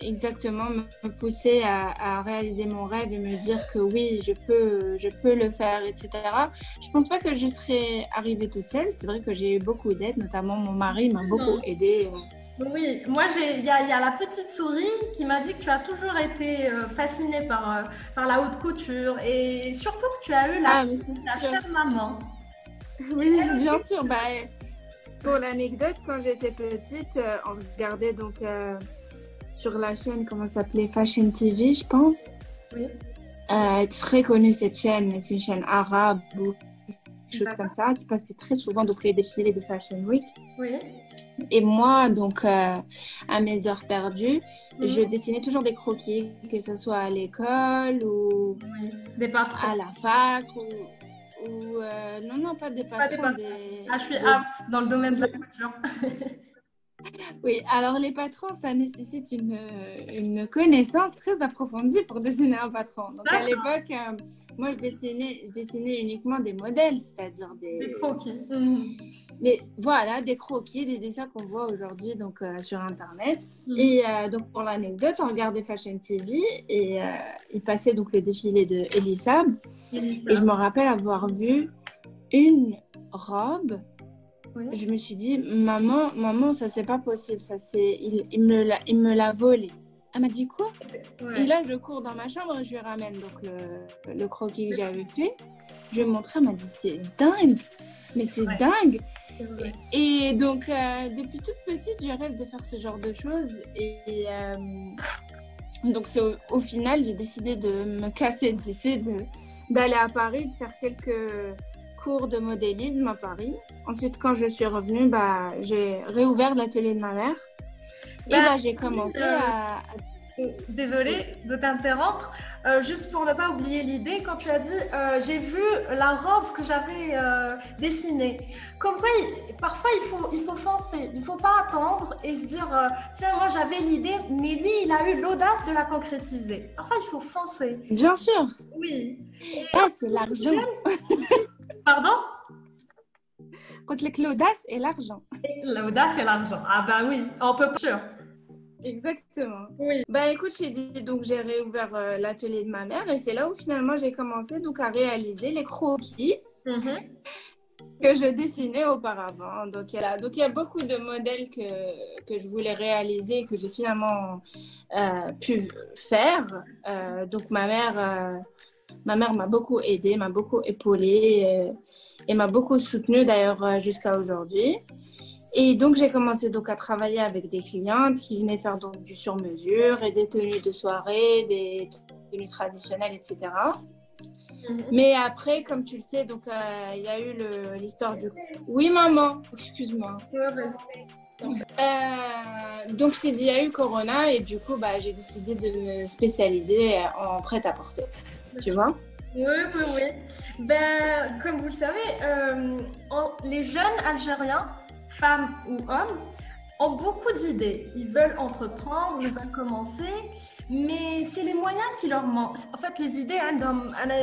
exactement me pousser à, réaliser mon rêve et me dire que oui, je peux, je peux le faire, etc. Je pense pas que je serais arrivée toute seule. C'est vrai que j'ai eu beaucoup d'aide, notamment mon mari m'a beaucoup aidée. Euh. Oui, moi il y, a la petite souris qui m'a dit que tu as toujours été euh, fascinée par, euh, par la haute couture et surtout que tu as eu la, ah, chère maman. Oui, bien sûr. Bah, pour l'anecdote, quand j'étais petite, on regardait donc sur la chaîne, comment ça s'appelait Fashion TV, je pense. Oui. Euh, très connue cette chaîne, c'est une chaîne arabe ou quelque chose comme ça, qui passait très souvent donc les défilés de Fashion Week. Oui. Et moi, donc, euh, à mes heures perdues, mhm. je dessinais toujours des croquis, que ce soit à l'école ou des à la fac ou, euh, non, non, pas des patrons. Des, ah, je suis apte dans le domaine de la couture. Oui, alors les patrons, ça nécessite une, une, connaissance très approfondie pour dessiner un patron. Donc à l'époque, euh, moi je dessinais, je dessinais uniquement des modèles, c'est-à-dire des... des... croquis. Mais voilà, des croquis, des dessins qu'on voit aujourd'hui donc euh, sur Internet. Mhm. Et euh, donc pour l'anecdote, on regardait Fashion TV et il passait donc le défilé de Elisab. Et je me rappelle avoir vu une robe je me suis dit, maman, maman, ça c'est pas possible, ça c'est, il, il, me l'a, il me l'a volé. Elle m'a dit quoi? Et là, je cours dans ma chambre et je lui ramène donc le, le croquis que j'avais fait. Je lui ai montré, elle m'a dit, c'est dingue, mais c'est dingue. Et, donc, euh, depuis toute petite, je rêve de faire ce genre de choses. Et, euh, donc, c'est au, final, j'ai décidé de me casser, d'essayer de, d'aller à Paris, de faire quelques cours de modélisme à Paris. Ensuite, quand je suis revenue, bah, j'ai réouvert l'atelier de ma mère. Et bah, là, j'ai commencé euh, à... Désolée de t'interrompre. Euh, juste pour ne pas oublier l'idée, quand tu as dit euh, j'ai vu la robe que j'avais dessinée. Comme quoi, parfois il faut, il faut foncer, il ne faut pas attendre et se dire tiens, moi j'avais l'idée, mais lui il a eu l'audace de la concrétiser. Parfois il faut foncer. Bien sûr. Oui. ah, c'est l'argent. Pardon? Contre l'audace et l'argent. L'audace et l'argent. Ah bah oui, on peut pas. Exactement. Oui. Bah écoute, j'ai dit donc j'ai réouvert euh, l'atelier de ma mère et c'est là où finalement j'ai commencé donc à réaliser les croquis mm-hmm. que je dessinais auparavant. Donc il y a donc il y a beaucoup de modèles que, que je voulais réaliser et que j'ai finalement euh, pu faire. Euh, donc ma mère Ma mère m'a beaucoup aidée, m'a beaucoup épaulée euh, et m'a beaucoup soutenue d'ailleurs euh, jusqu'à aujourd'hui. Et donc j'ai commencé donc à travailler avec des clientes qui venaient faire donc du sur-mesure et des tenues de soirée, des tenues traditionnelles, etc. Mhm. Mais après, comme tu le sais, donc euh, il y a eu l'histoire du. Oui, maman. Excuse-moi. donc je t'ai dit, il y a eu Corona et du coup, bah, j'ai décidé de me spécialiser en prêt-à-porter tu vois Oui, oui, oui. Ben, comme vous le savez, euh, les jeunes Algériens, femmes ou hommes, ont beaucoup d'idées. Ils veulent entreprendre, ils veulent commencer, mais c'est les moyens qui leur manquent. En fait, les idées, hein,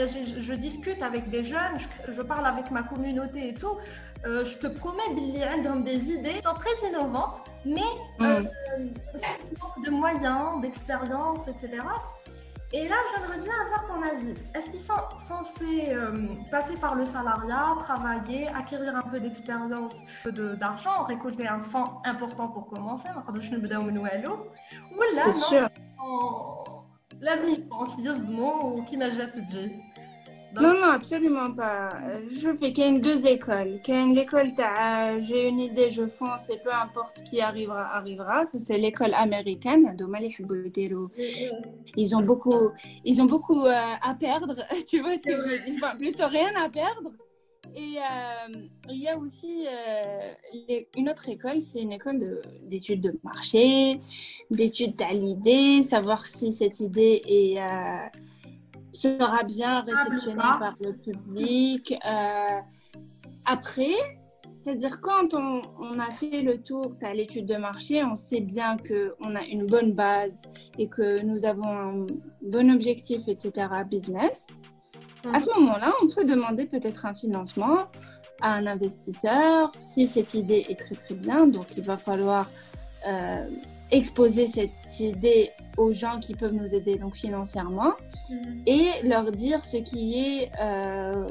je, je, discute avec des jeunes, je, parle avec ma communauté et tout. Euh, je te promets, Billy, ont des idées sont très innovantes, mais euh, mm. de moyens, d'expérience, etc. Et là, j'aimerais bien avoir ton avis. Est-ce qu'ils sont censés euh, passer par le salariat, travailler, acquérir un peu d'expérience, d'argent, récolter un fonds important pour commencer Ou là, non, لازم يبونسي يصدموا وكيما جات تجي non, non, absolument pas. Je fais qu'il y a deux écoles. Qu'il y a l'école, j'ai une idée, je fonce et peu importe ce qui arrivera, arrivera. Ça, c'est l'école américaine. Ils ont beaucoup, ils ont beaucoup euh, à perdre. Tu vois ce que je veux dire? Plutôt rien à perdre. Et euh, il y a aussi euh, une autre école, c'est une école d'études de, marché, d'études à l'idée, savoir si cette idée est, euh, sera bien réceptionnée par le public. après, c'est-à-dire quand on, on, a fait le tour à l'étude de marché, on sait bien qu'on a une bonne base et que nous avons un bon objectif, etc., business. À ce moment-là, on peut demander peut-être un financement à un investisseur si cette idée est très très bien. Donc, il va falloir euh, exposer cette idée aux gens qui peuvent nous aider donc financièrement mhm. et leur dire ce qui est euh,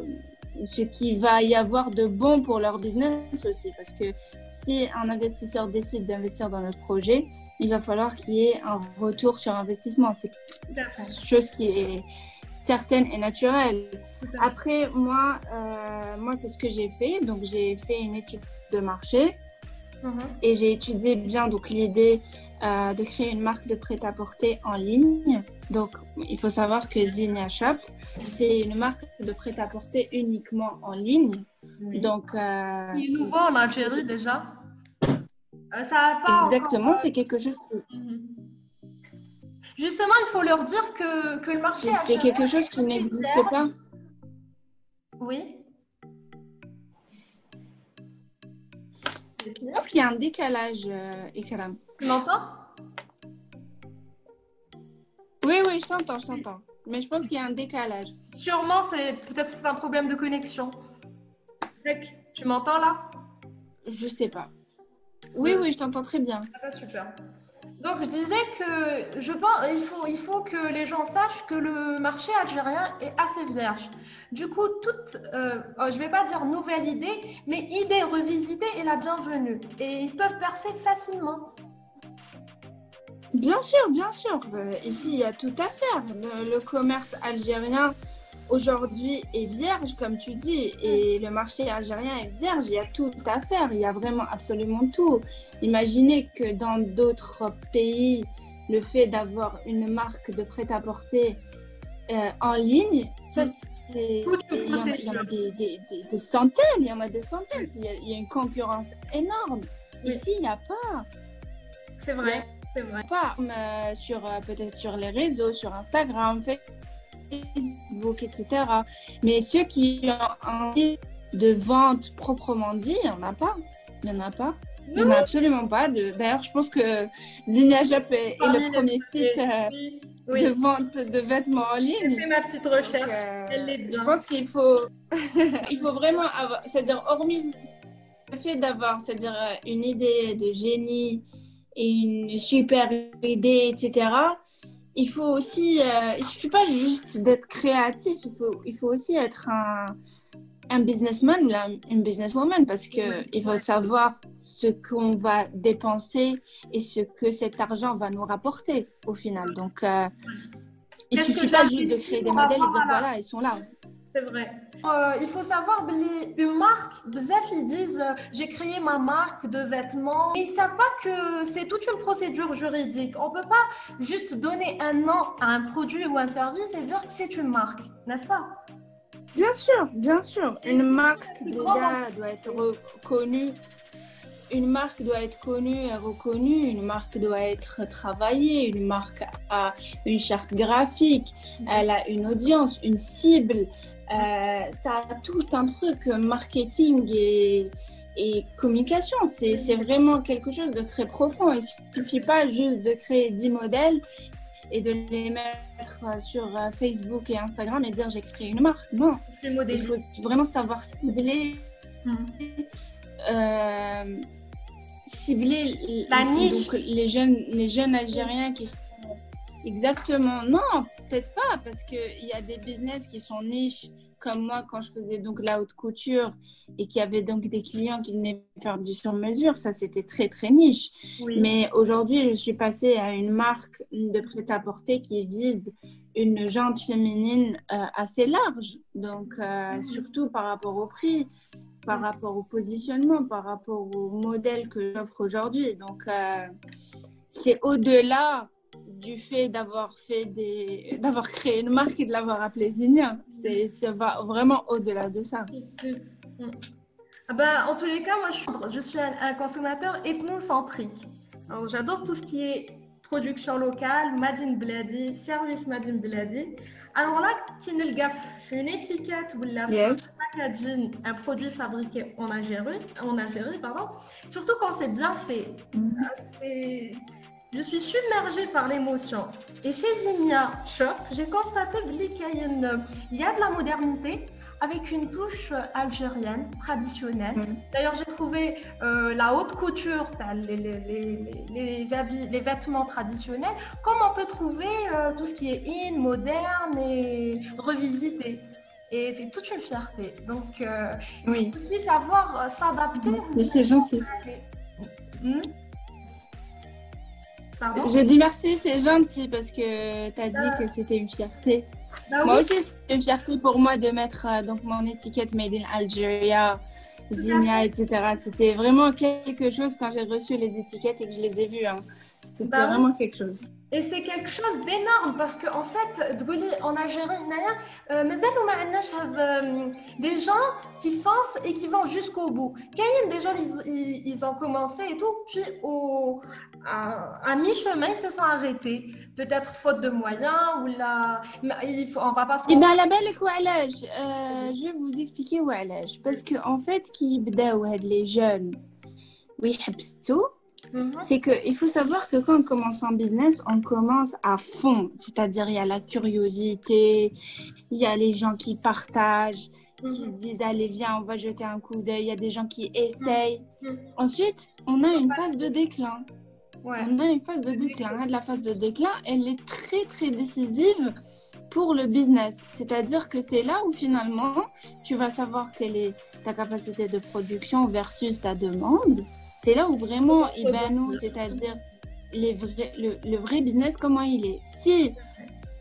ce qui va y avoir de bon pour leur business aussi parce que si un investisseur décide d'investir dans notre projet il va falloir qu'il y ait un retour sur investissement c'est une chose qui est certaine et naturelle. Après, moi, euh, moi c'est ce que j'ai fait. Donc, j'ai fait une étude de marché mhm. et j'ai étudié bien donc l'idée euh, de créer une marque de prêt-à-porter en ligne. Donc, il faut savoir que Zinnia Shop, c'est une marque de prêt-à-porter uniquement en ligne. Donc, euh, il est nouveau en Algérie déjà. ça pas Exactement, c'est quelque chose. Mhm. Justement, il faut leur dire que, que le marché. C'est quelque chose qui n'existe pas. Oui. Je pense qu'il y a un décalage, euh, Ikram. Tu m'entends? Oui, oui, je t'entends, je t'entends. Mais je pense qu'il y a un décalage. Sûrement, c'est peut-être c'est un problème de connexion. Tu m'entends là? Je sais pas. Oui, oui, je t'entends très bien. Ah, super. Donc je disais que je pense il faut, il faut que les gens sachent que le marché algérien est assez vierge. Du coup, toute, euh, je ne vais pas dire nouvelle idée, mais idée revisitée est la bienvenue. Et ils peuvent percer facilement. Bien sûr, bien sûr. Euh, ici, il y a tout à faire. le commerce algérien aujourd'hui est vierge, comme tu dis, et le marché algérien est vierge, il y a tout à faire, il y a vraiment absolument tout. Imaginez que dans d'autres pays, le fait d'avoir une marque de prêt-à-porter euh, en ligne, ça c'est... Il y en a, des, centaines, il y en a des centaines, il y a, une concurrence énorme. Ici, il n'y a pas. C'est vrai. C'est vrai. Pas sur euh, peut-être sur les réseaux, sur Instagram, fait Facebook, etc. Mais ceux qui ont envie de vente proprement dit, il n'y en a pas. Il n'y en a pas. Il n'y en a absolument pas. D'ailleurs, je pense que Zinnia est, le premier site euh, de vente de vêtements en ligne. J'ai fait ma petite recherche. Euh, Elle est bien. Je pense qu'il faut, il faut vraiment avoir, c'est-à-dire, hormis le fait d'avoir, c'est-à-dire, euh, une idée de génie et une super idée, etc., il faut aussi, euh, il suffit pas juste d'être créatif, il faut, il faut aussi être un, un businessman ou une businesswoman parce que il faut savoir ce qu'on va dépenser et ce que cet argent va nous rapporter au final. Donc, euh, il suffit pas juste de créer des modèles et dire voilà, ils sont là. C'est vrai. Euh, il faut savoir, une marque, ils disent euh, j'ai créé ma marque de vêtements. Ils ne savent pas que c'est toute une procédure juridique. On ne peut pas juste donner un nom à un produit ou un service et dire que c'est une marque, n'est-ce pas? Bien sûr, bien sûr. Une marque déjà doit être reconnue. Une marque doit être connue et reconnue, une marque doit être travaillée, une marque a une charte graphique, elle a une audience, une cible, euh, ça a tout un truc marketing et, et communication. C'est vraiment quelque chose de très profond. Il ne suffit pas juste de créer 10 modèles et de les mettre sur euh, Facebook et Instagram et dire j'ai créé une marque. Non, il faut vraiment savoir cibler, hmm. euh, cibler La niche. Donc, les, jeunes, les jeunes Algériens qui Exactement. Non, peut-être pas, parce qu'il y a des business qui sont niches comme moi, quand je faisais donc la haute couture et qu'il y avait donc des clients qui venaient faire du sur-mesure, ça c'était très très niche. Mais aujourd'hui, je suis passée à une marque de prêt-à-porter qui vise une jante féminine euh, assez large. Donc, euh, mhm. surtout par rapport au prix, par rapport au positionnement, par rapport au modèle que j'offre aujourd'hui. Donc, euh, c'est au-delà du fait d'avoir fait des d'avoir créé une marque et de l'avoir appelée Zinia. C'est ça va vraiment au-delà de ça. Ah bah, en tous les cas, moi je suis, je suis un, consommateur ethnocentrique. J'adore tout ce qui est production locale, Madine Bladi, service Madine Bladi. Alors là, qui ne le gaffe une étiquette ou la packaging, un produit fabriqué en Algérie, en Algérie pardon, surtout quand c'est bien fait. Mm-hmm. Je suis submergée par l'émotion. Et chez Zinia Shop, j'ai constaté qu'il y a de la modernité, avec une touche algérienne traditionnelle. Mm. D'ailleurs, j'ai trouvé euh, la haute couture, les, les, habits, les vêtements traditionnels, comme on peut trouver euh, tout ce qui est in, moderne et revisité? Et c'est toute une fierté. Donc, euh, oui. aussi savoir s'adapter. C'est gentil. J'ai dit merci, c'est gentil parce que tu as dit que c'était une fierté. Bah moi aussi, c'est une fierté pour moi de mettre euh, donc mon étiquette Made in Algeria, Zinia, etc. C'était vraiment quelque chose quand j'ai reçu les étiquettes et que je les ai vues. Hein. C'était bah vraiment quelque chose. Et c'est quelque chose d'énorme parce qu'en en fait, en Algérie, euh, des gens qui foncent et qui vont jusqu'au bout. Des gens, ils, ils, ont commencé et tout, puis au, à, mi-chemin, ils se sont arrêtés. Peut-être faute de moyens ou là, il faut, on va pas se. Eh bien, la belle euh, je vais vous expliquer où Parce qu'en en fait, qui les jeunes, oui, tout Mhm. C'est qu'il faut savoir que quand on commence en business, on commence à fond. C'est-à-dire, il y a la curiosité, il y a les gens qui partagent, qui mhm. se disent Allez, viens, on va jeter un coup d'œil. Il y a des gens qui essayent. Mhm. Ensuite, on a une phase de déclin. On a une phase de déclin. La phase de déclin, elle est très, très décisive pour le business. C'est-à-dire que c'est là où finalement, tu vas savoir quelle est ta capacité de production versus ta demande. C'est là où vraiment c'est-à-dire les le, vrai business, comment il est. Si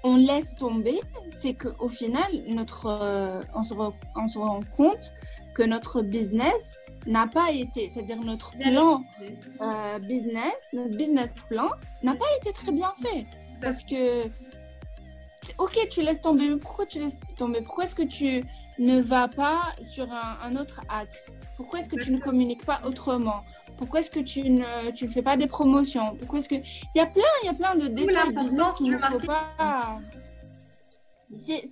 on laisse tomber, c'est qu'au final, notre, euh, on, se on, se rend compte que notre business n'a pas été, c'est-à-dire notre plan euh, business, notre business plan n'a pas été très bien fait. Parce que, ok, tu laisses tomber, mais pourquoi tu laisses tomber? Pourquoi est-ce que tu ne vas pas sur un autre axe? Pourquoi est-ce que tu ne communiques pas autrement? Pourquoi est-ce que tu ne, tu fais pas des promotions? Pourquoi est-ce que il y a plein, il y a plein de détails business qu'il ne faut pas. C'est,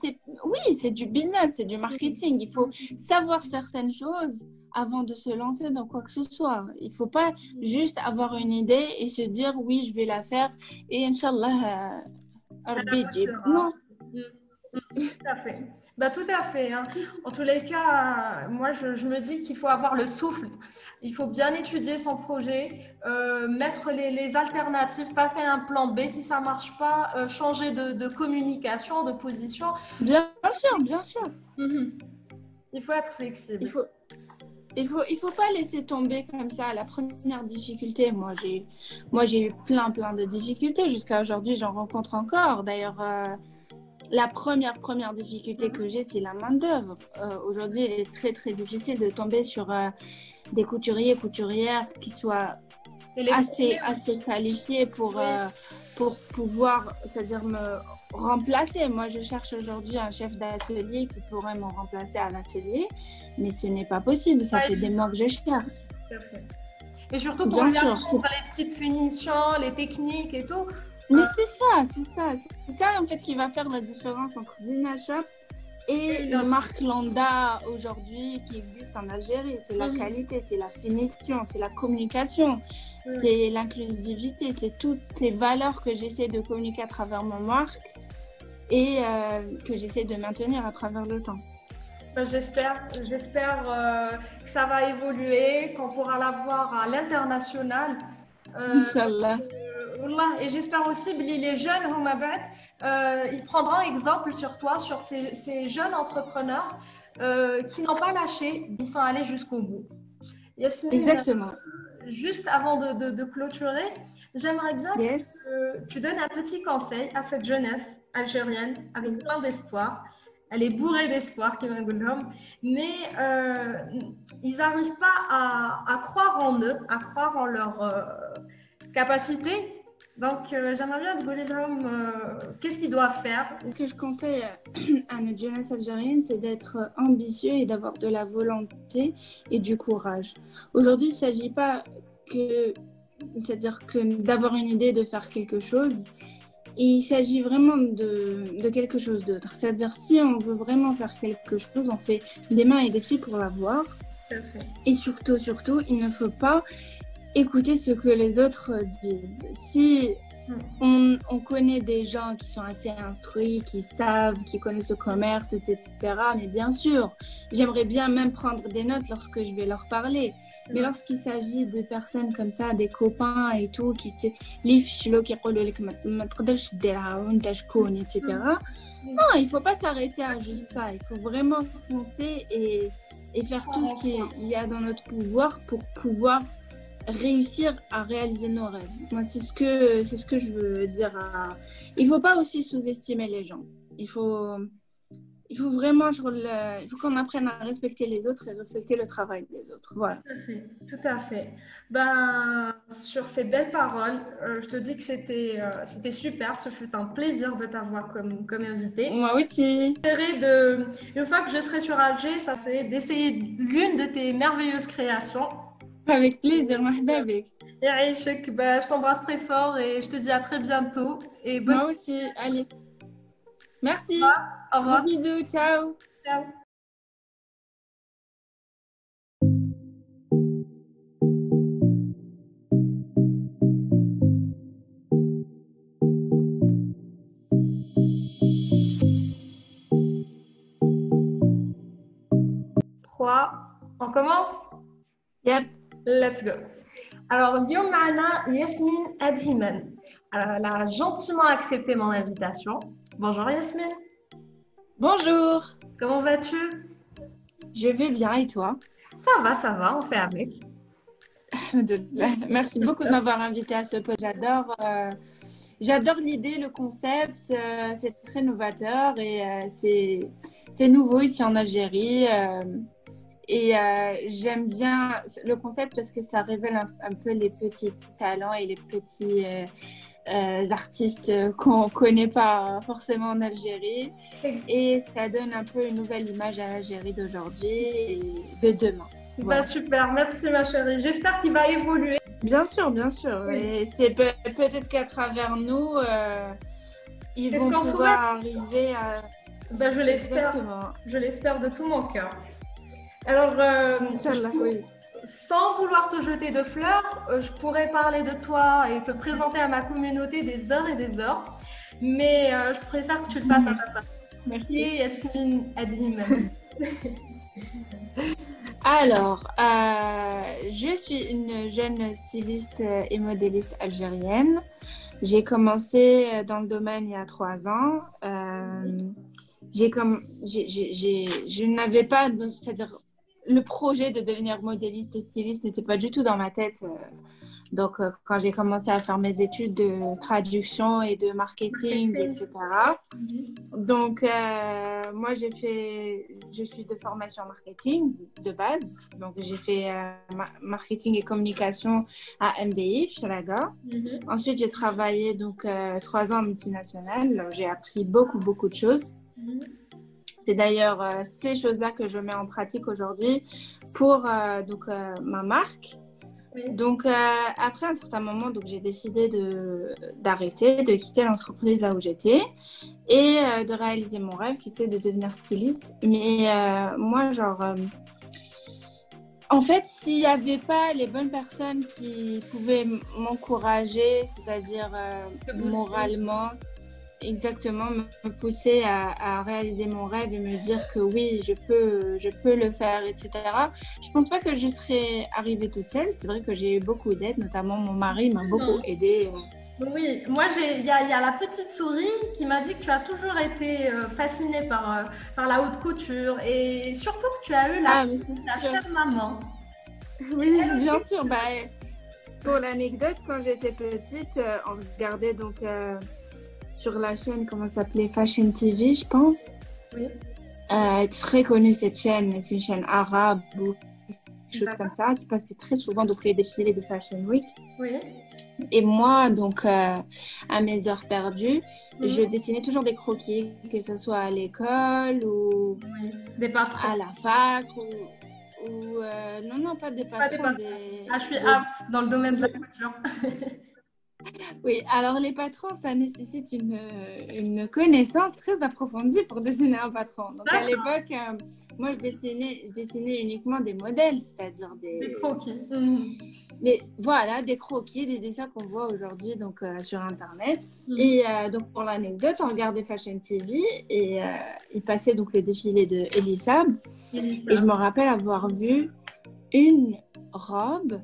oui, c'est du business, c'est du marketing. Il faut savoir certaines choses avant de se lancer dans quoi que ce soit. Il ne faut pas juste avoir une idée et se dire oui, je vais la faire et Inch'Allah, euh, non. Mm. Tout à fait. Bah, tout à fait. Hein. En tous les cas, moi, je, me dis qu'il faut avoir le souffle. Il faut bien étudier son projet, euh, mettre les, alternatives, passer un plan B si ça ne marche pas, euh, changer de, communication, de position. Bien sûr, bien sûr. Mhm. Il faut être flexible. Il faut, il faut, il faut pas laisser tomber comme ça la première difficulté. Moi, j'ai, moi, j'ai eu plein, plein de difficultés jusqu'à aujourd'hui. J'en rencontre encore. D'ailleurs. La première, première difficulté que j'ai, c'est la main-d'œuvre. Euh, aujourd'hui, il est très, très difficile de tomber sur euh, des couturiers, couturières qui soient assez, assez qualifiés pour, euh, pour pouvoir, c'est-à-dire me remplacer. Moi, je cherche aujourd'hui un chef d'atelier qui pourrait me remplacer à l'atelier, mais ce n'est pas possible. Ça fait des mois que je cherche. Et surtout pour les petites finitions, les techniques et tout. Mais c'est ça, c'est ça. C'est ça, en fait, qui va faire la différence entre Zina Shop et la marque Landa aujourd'hui qui existe en Algérie. C'est la mhm. qualité, c'est la finition, c'est la communication, c'est l'inclusivité, c'est toutes ces valeurs que j'essaie de communiquer à travers ma marque et euh, que j'essaie de maintenir à travers le temps. Ben, j'espère, j'espère euh, que ça va évoluer, qu'on pourra la voir à l'international. Euh, Inch'Allah. Et j'espère aussi que les jeunes, ils prendront exemple sur toi, sur ces, jeunes entrepreneurs qui n'ont pas lâché, ils sont allés jusqu'au bout. Exactement. juste avant de, clôturer, j'aimerais bien que tu donnes un petit conseil à cette jeunesse algérienne avec plein d'espoir elle est bourrée d'espoir, mais euh, ils n'arrivent pas à, croire en eux, à croire en leur euh, capacité. Donc, euh, j'aimerais bien demander l'homme qu'est-ce qu'il doit faire? Ce que je conseille à notre jeunesse algérienne, c'est d'être ambitieux et d'avoir de la volonté et du courage. Aujourd'hui, il ne s'agit pas que, c'est-à-dire que d'avoir une idée de faire quelque chose, il s'agit vraiment de, de, quelque chose d'autre. C'est-à-dire, si on veut vraiment faire quelque chose, on fait des mains et des pieds pour l'avoir. Et surtout, surtout, il ne faut pas écouter ce que les autres disent. Si on, connaît des gens qui sont assez instruits, qui savent, qui connaissent le commerce, etc. Mais bien sûr, j'aimerais bien même prendre des notes lorsque je vais leur parler. Mais lorsqu'il s'agit de personnes comme ça, des copains et tout, qui te etc. Non, il faut pas s'arrêter à juste ça. Il faut vraiment foncer et, et faire tout ce qu'il y a dans notre pouvoir pour pouvoir réussir à réaliser nos rêves. Moi, c'est ce que c'est ce que je veux dire. À... Il faut pas aussi sous-estimer les gens. Il faut il faut vraiment il faut qu'on apprenne à respecter les autres et respecter le travail des autres. Voilà. Tout à fait. Tout à fait. Ben, sur ces belles paroles, euh, je te dis que c'était euh, c'était super. Ce fut un plaisir de t'avoir comme, comme invité. Moi aussi. De, une fois que je serai sur Alger, ça c'est d'essayer l'une de tes merveilleuses créations. Avec plaisir, mahbabik. Bah, je t'embrasse très fort et je te dis à très bientôt. Et bonne... Moi aussi, allez. Merci. Au revoir. Gros bisous, ciao. Ciao. Trois. On commence? Yep. Let's go. Alors, Yomana Yasmine Adhiman. Elle a gentiment accepté mon invitation. Bonjour Yasmine. Bonjour. Comment vas-tu? Je vais bien et toi? Ça va, ça va, on fait avec. Merci beaucoup de m'avoir invité à ce podcast. J'adore, euh, j'adore l'idée, le concept. Euh, c'est très novateur et euh, c'est nouveau ici en Algérie. Et euh, j'aime bien le concept parce que ça révèle un, peu les petits talents et les petits euh, euh, artistes qu'on ne connaît pas forcément en Algérie. Et ça donne un peu une nouvelle image à l'Algérie d'aujourd'hui et de demain. Bah, super, merci ma chérie. J'espère qu'il va évoluer. Bien sûr, bien sûr. Et c'est peut-être qu'à travers nous, ils vont pouvoir arriver à. Bah, je l'espère. Je l'espère de tout mon cœur. Alors, euh, sans vouloir te jeter de fleurs, euh, je pourrais parler de toi et te présenter à ma communauté des heures et des heures, mais euh, je préfère que tu le fasses à ta place. Merci. Yasmine Adim. Alors, je suis une jeune styliste et modéliste algérienne. J'ai commencé dans le domaine il y a trois ans. j'ai comme, je n'avais pas, c'est-à-dire le projet de devenir modéliste et styliste n'était pas du tout dans ma tête. Euh. Donc, euh, quand j'ai commencé à faire mes études de traduction et de marketing, etc. Donc, euh, moi, j'ai fait, je suis de formation marketing de base. Donc, j'ai fait marketing et communication à MDI, chez Laga. Mhm. Ensuite, j'ai travaillé donc trois ans en multinationale. J'ai appris beaucoup, beaucoup de choses. Mhm. C'est d'ailleurs euh, ces choses-là que je mets en pratique aujourd'hui pour euh, donc, euh, ma marque. Donc, après un certain moment, donc, j'ai décidé d'arrêter, de, quitter l'entreprise là où j'étais et de réaliser mon rêve qui était de devenir styliste. Mais moi, genre, en fait, s'il n'y avait pas les bonnes personnes qui pouvaient m'encourager, c'est-à-dire moralement, exactement me pousser à, réaliser mon rêve et me dire que oui, je peux, je peux le faire, etc. Je pense pas que je serais arrivée toute seule. C'est vrai que j'ai eu beaucoup d'aide, notamment mon mari m'a beaucoup aidé. Oui, moi, il y, a la petite souris qui m'a dit que tu as toujours été euh, fascinée par, euh, par la haute couture et surtout que tu as eu la, ah, chère maman. Oui, bien sûr. Bah, pour l'anecdote, quand j'étais petite, euh, on regardait donc sur la chaîne, comment ça s'appelait Fashion TV, je pense. Oui. très connue cette chaîne, c'est une chaîne arabe ou quelque chose comme ça, qui passait très souvent donc les défilés de Fashion Week. Oui. Et moi, donc, euh, à mes heures perdues, mhm. je dessinais toujours des croquis, que ce soit à l'école ou des à la fac ou, euh, non, non, pas des patrons. Des Ah, je suis apte dans le domaine de la couture. Oui, alors les patrons, ça nécessite une, une, connaissance très approfondie pour dessiner un patron. Donc à l'époque, euh, moi je dessinais, je dessinais uniquement des modèles, c'est-à-dire des... Des croquis. Mais voilà, des croquis, des dessins qu'on voit aujourd'hui donc euh, sur Internet. Mhm. Et euh, donc pour l'anecdote, on regardait Fashion TV et il passait donc le défilé de Elisab. Et je me rappelle avoir vu une robe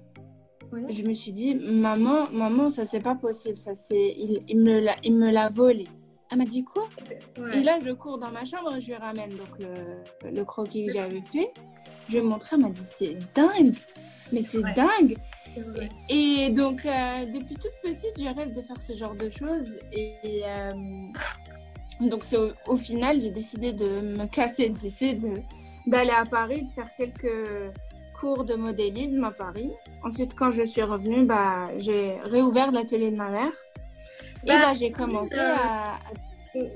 je me suis dit, maman, maman, ça c'est pas possible, ça c'est, il, il, me l'a, il me l'a volé. Elle m'a dit quoi? Et là, je cours dans ma chambre je lui ramène donc le, le croquis que j'avais fait. Je lui ai montré, elle m'a dit, c'est dingue, mais c'est dingue. Et, donc, euh, depuis toute petite, je rêve de faire ce genre de choses. Et, euh, donc, c'est au, final, j'ai décidé de me casser, d'essayer de, d'aller à Paris, de faire quelques cours de modélisme à Paris. Ensuite, quand je suis revenue, bah, j'ai réouvert l'atelier de ma mère. Et bah, là, j'ai commencé euh, à,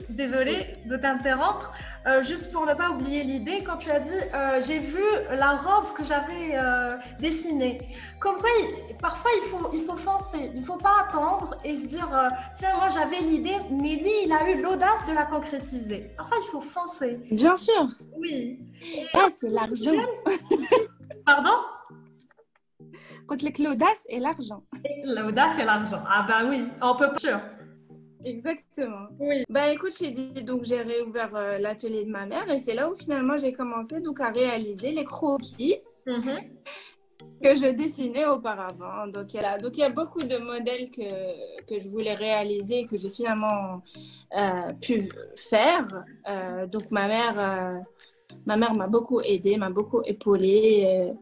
Désolée de t'interrompre. Euh, juste pour ne pas oublier l'idée, quand tu as dit euh, j'ai vu la robe que j'avais dessinée. Comme quoi, parfois il faut, il faut foncer, il ne faut pas attendre et se dire tiens, moi j'avais l'idée, mais lui il a eu l'audace de la concrétiser. Parfois il faut foncer. Bien sûr. Oui. Ah, c'est l'argent. Pardon? Contre l'audace et l'argent. L'audace et l'argent. Ah bah oui, on peut pas sûr. Exactement. Oui. Bah écoute, j'ai dit donc j'ai réouvert euh, l'atelier de ma mère et c'est là où finalement j'ai commencé donc à réaliser les croquis mm-hmm. que je dessinais auparavant. Donc il y a, donc il y a beaucoup de modèles que, que je voulais réaliser et que j'ai finalement euh, pu faire. Euh, donc ma mère Ma mère m'a beaucoup aidée, m'a beaucoup épaulée euh,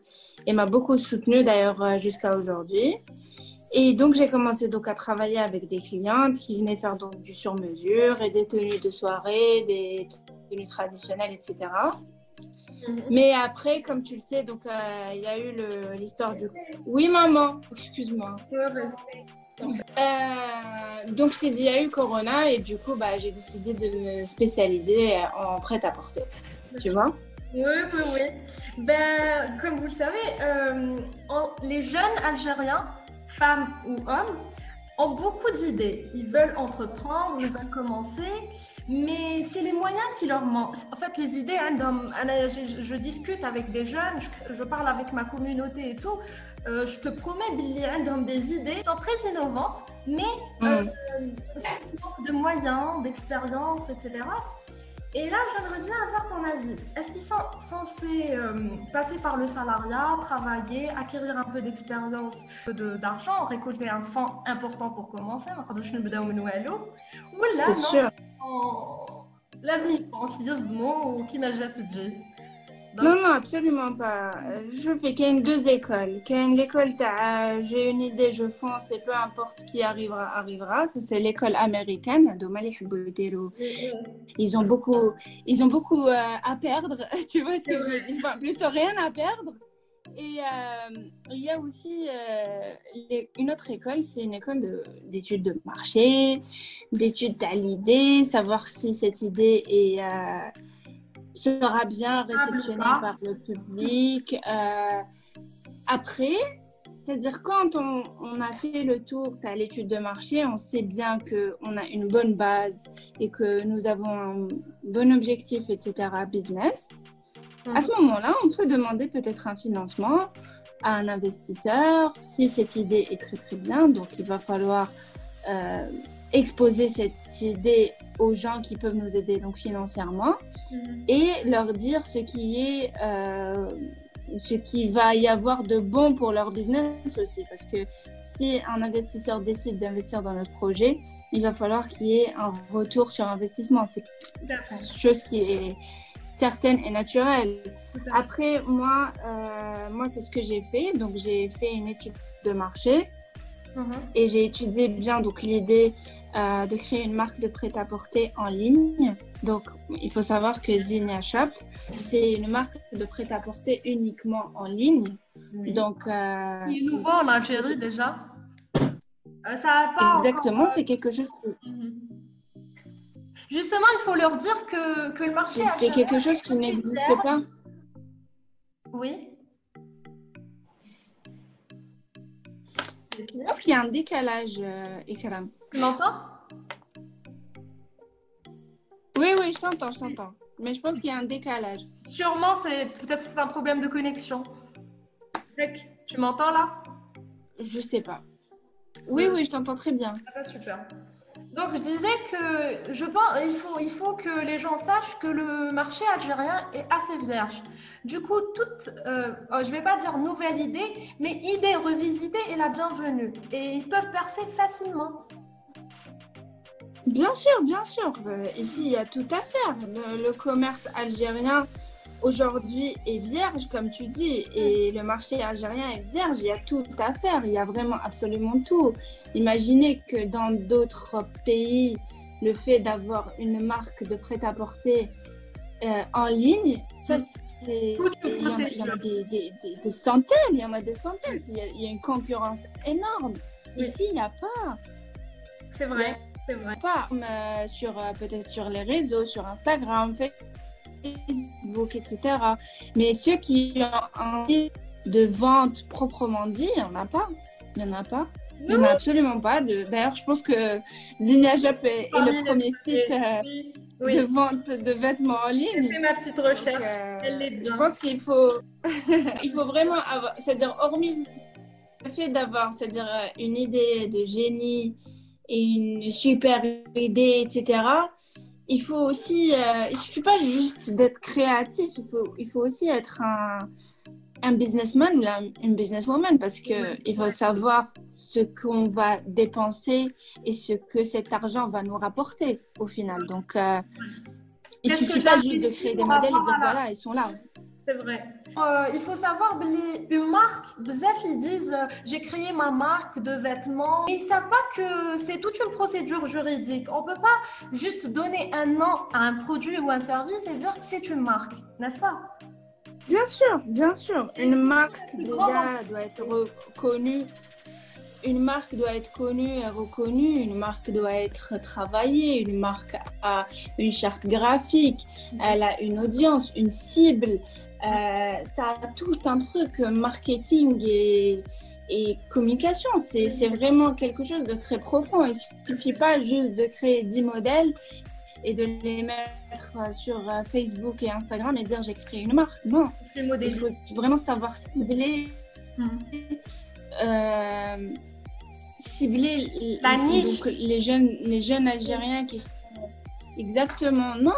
et m'a beaucoup soutenue d'ailleurs euh, jusqu'à aujourd'hui. Et donc j'ai commencé donc à travailler avec des clientes qui venaient faire donc du sur-mesure et des tenues de soirée, des tenues traditionnelles, etc. Mhm. Mais après, comme tu le sais, donc euh, il y a eu l'histoire du. Oui, maman. Excuse-moi. donc je t'ai dit, il y a eu Corona et du coup, bah, j'ai décidé de me spécialiser en prêt-à-porter tu vois Oui, oui, oui. Ben, comme vous le savez, euh, les jeunes Algériens, femmes ou hommes, ont beaucoup d'idées. Ils veulent entreprendre, ils veulent commencer, mais c'est les moyens qui leur manquent. En fait, les idées, hein, je, je, discute avec des jeunes, je, parle avec ma communauté et tout. Euh, je te promets, Billy, dans des idées sont très innovantes, mais euh, mm. de moyens, d'expérience, etc. Et là, j'aimerais bien avoir ton avis. Est-ce qu'ils sont censés euh, passer par le salariat, travailler, acquérir un peu d'expérience, d'argent, récolter un fonds important pour commencer ou là, non, لازم يبقوا يصدموا وكيما جات تجي non, non, absolument pas. Je fais qu'il y a deux écoles. Qu'il y a l'école, j'ai une idée, je fonce et peu importe ce qui arrivera, arrivera. Ça, c'est l'école américaine. Ils ont beaucoup, ils ont beaucoup euh, à perdre. Tu vois ce que je veux dire? Plutôt rien à perdre. Et euh, il y a aussi euh, une autre école, c'est une école d'études de, marché, d'études à l'idée, savoir si cette idée est sera bien réceptionné par le public. Euh, après, c'est-à-dire quand on, a fait le tour, tu as l'étude de marché, on sait bien qu'on a une bonne base et que nous avons un bon objectif, etc., business. À ce moment-là, on peut demander peut-être un financement à un investisseur si cette idée est très très bien. Donc il va falloir euh, exposer cette idée aux gens qui peuvent nous aider donc financièrement mhm. et leur dire ce qui est euh, ce qui va y avoir de bon pour leur business aussi. Parce que si un investisseur décide d'investir dans notre projet, il va falloir qu'il y ait un retour sur investissement. C'est chose qui est certaine et naturelle. Après, moi, euh, moi c'est ce que j'ai fait. Donc, j'ai fait une étude de marché. Mhm. Et j'ai étudié bien donc l'idée euh, de créer une marque de prêt-à-porter en ligne. Donc, il faut savoir que Zinnia Shop, c'est une marque de prêt-à-porter uniquement en ligne. Donc, euh, il est nouveau en Algérie déjà. Euh, ça pas Exactement, c'est quelque chose. Mhm. Justement, il faut leur dire que, que le marché. C'est quelque chose qui n'existe pas. Oui. Je pense qu'il y a un décalage, euh, Ikram. Tu m'entends? Oui, oui, je t'entends, je t'entends. Mais je pense qu'il y a un décalage. Sûrement, c'est peut-être c'est un problème de connexion. Tu m'entends là? Je sais pas. Oui, oui, je t'entends très bien. Ah, super. Donc je disais que je pense il faut, il faut que les gens sachent que le marché algérien est assez vierge. Du coup, toute, euh, oh, je ne vais pas dire nouvelle idée, mais idée revisitée est la bienvenue. Et ils peuvent percer facilement. Bien sûr, bien sûr. Euh, ici, il y a tout à faire. le commerce algérien aujourd'hui est vierge, comme tu dis, et le marché algérien est vierge, il y a tout à faire, il y a vraiment absolument tout. Imaginez que dans d'autres pays, le fait d'avoir une marque de prêt-à-porter euh, en ligne, ça c'est... Il y en a, des, centaines, il y en a des centaines, il y a, une concurrence énorme. Ici, il n'y a pas. C'est vrai. C'est vrai. Pas sur euh, peut-être sur les réseaux, sur Instagram, Facebook, etc. Mais ceux qui ont envie de vente proprement dit, il n'y en a pas. Il n'y en a pas. Il n'y en a absolument pas. D'ailleurs, je pense que Zinnia Shop est, le premier site euh, de vente de vêtements en ligne. J'ai fait ma petite recherche. Euh, je pense qu'il faut, il faut vraiment avoir, c'est-à-dire hormis le fait d'avoir, c'est-à-dire euh, une idée de génie et une super idée, etc il faut aussi, euh, il suffit pas juste d'être créatif, il faut, il faut aussi être un, un businessman une businesswoman parce que il faut savoir ce qu'on va dépenser et ce que cet argent va nous rapporter au final. Donc, euh, il suffit pas juste de créer des modèles et dire voilà, ils sont là. C'est vrai. Euh, il faut savoir, une marque, ils disent euh, j'ai créé ma marque de vêtements. Ils ne savent pas que c'est toute une procédure juridique. On ne peut pas juste donner un nom à un produit ou un service et dire que c'est une marque, n'est-ce pas? Bien sûr, bien sûr. Une marque déjà doit être reconnue. Une marque doit être connue et reconnue, une marque doit être travaillée, une marque a une charte graphique, elle a une audience, une cible, euh, ça a tout un truc marketing et, et communication. C'est vraiment quelque chose de très profond. Il ne suffit pas juste de créer 10 modèles et de les mettre sur euh, Facebook et Instagram et dire j'ai créé une marque. Non, il faut vraiment savoir cibler, hmm. euh, cibler La niche. les, jeunes, les jeunes Algériens qui Exactement. Non,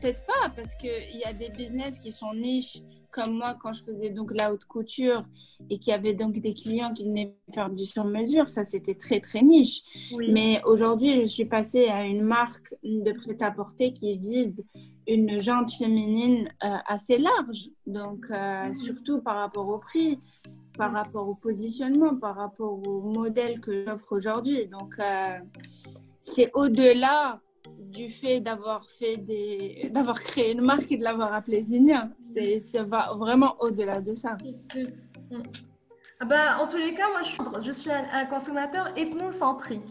peut-être pas, parce qu'il y a des business qui sont niches, comme moi quand je faisais donc la haute couture et qui avait donc des clients qui venaient faire du sur-mesure. Ça, c'était très, très niche. Mais aujourd'hui, je suis passée à une marque de prêt-à-porter qui vise une jante féminine euh, assez large. Donc, euh, mhm. surtout par rapport au prix, par rapport au positionnement, par rapport au modèle que j'offre aujourd'hui. Donc, euh, c'est au-delà du fait d'avoir fait des d'avoir créé une marque et de l'avoir appelée Zinia. C'est ça va vraiment au-delà de ça. Ah bah, en tous les cas, moi je suis, je suis un, consommateur ethnocentrique.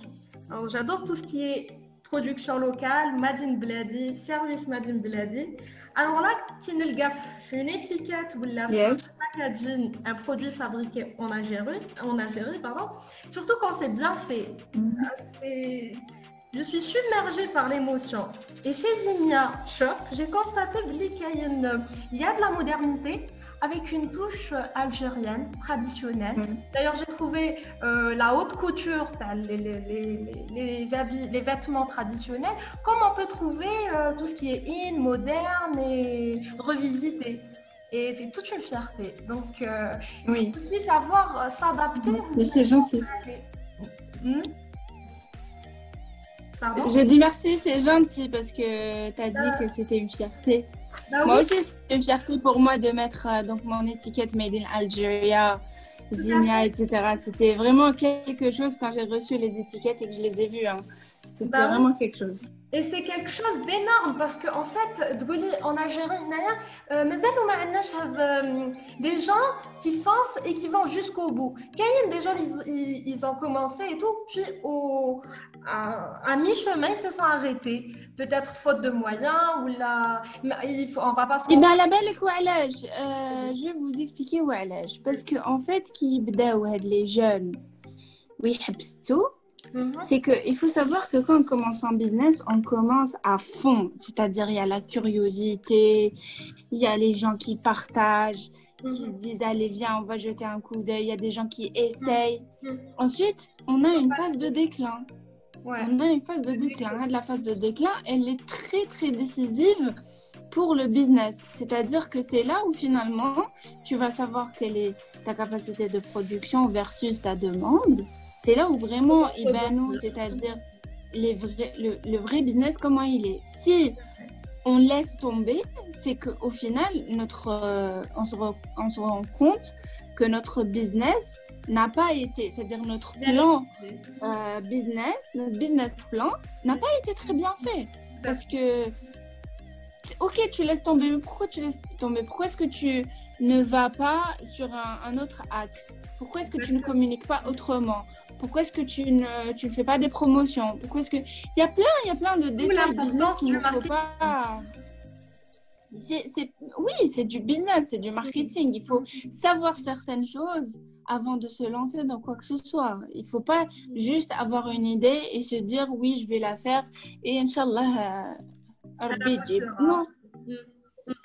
J'adore tout ce qui est production locale, Madine Bladi, service Madine Bladi. Alors là, qui ne le gaffe une étiquette ou la packaging, un produit fabriqué en Algérie, en Algérie pardon, surtout quand c'est bien fait. Mm-hmm. C'est je suis submergée par l'émotion. Et chez Zinnia Shop, j'ai constaté qu'il y, a de la modernité avec une touche algérienne traditionnelle. Mm. D'ailleurs, j'ai trouvé euh, la haute couture, les, les, habits, les vêtements traditionnels, comme on peut trouver euh, tout ce qui est in, moderne et revisité. et c'est toute une fierté. Donc, euh, oui. il faut aussi savoir s'adapter. C'est gentil. Hmm? J'ai dit merci, c'est gentil parce que tu as dit que c'était une fierté. Bah moi aussi, c'est une fierté pour moi de mettre euh, donc mon étiquette Made in Algeria, Zinia, etc. C'était vraiment quelque chose quand j'ai reçu les étiquettes et que je les ai vues. Hein. C'était bah vraiment quelque chose. Et c'est quelque chose d'énorme parce qu'en en fait, en Algérie, euh, euh, des gens qui foncent et qui vont jusqu'au bout. Quand des gens, ils, ils, ont commencé et tout, puis au, à, mi-chemin, ils se sont arrêtés. Peut-être faute de moyens ou là. Il faut, on va pas se. Eh bien, la belle euh, je vais vous expliquer où Parce qu'en en fait, qui les jeunes, oui, tout Mhm. C'est qu'il faut savoir que quand on commence en business, on commence à fond. C'est-à-dire, il y a la curiosité, il y a les gens qui partagent, qui se mhm. disent Allez, viens, on va jeter un coup d'œil. Il y a des gens qui essayent. Mhm. Ensuite, on a une phase de déclin. On a une phase de déclin. La phase de déclin, elle est très, très décisive pour le business. C'est-à-dire que c'est là où finalement, tu vas savoir quelle est ta capacité de production versus ta demande. C'est là où vraiment nous, c'est-à-dire les vrais, le, vrai business, comment il est. Si on laisse tomber, c'est qu'au final, notre, euh, on, se on, se rend compte que notre business n'a pas été, c'est-à-dire notre plan euh, business, notre business plan n'a pas été très bien fait. Parce que, ok, tu laisses tomber, mais pourquoi tu laisses tomber? Pourquoi est-ce que tu ne vas pas sur un, un autre axe? Pourquoi est-ce que tu ne communiques pas autrement? Pourquoi est-ce que tu ne, tu ne fais pas des promotions? Pourquoi est-ce que il y a plein, il y a plein de détails business qu'il ne faut pas. C'est, oui, c'est du business, c'est du marketing. Il faut savoir certaines choses avant de se lancer dans quoi que ce soit. Il ne faut pas juste avoir une idée et se dire oui, je vais la faire et Inch'Allah, euh, non.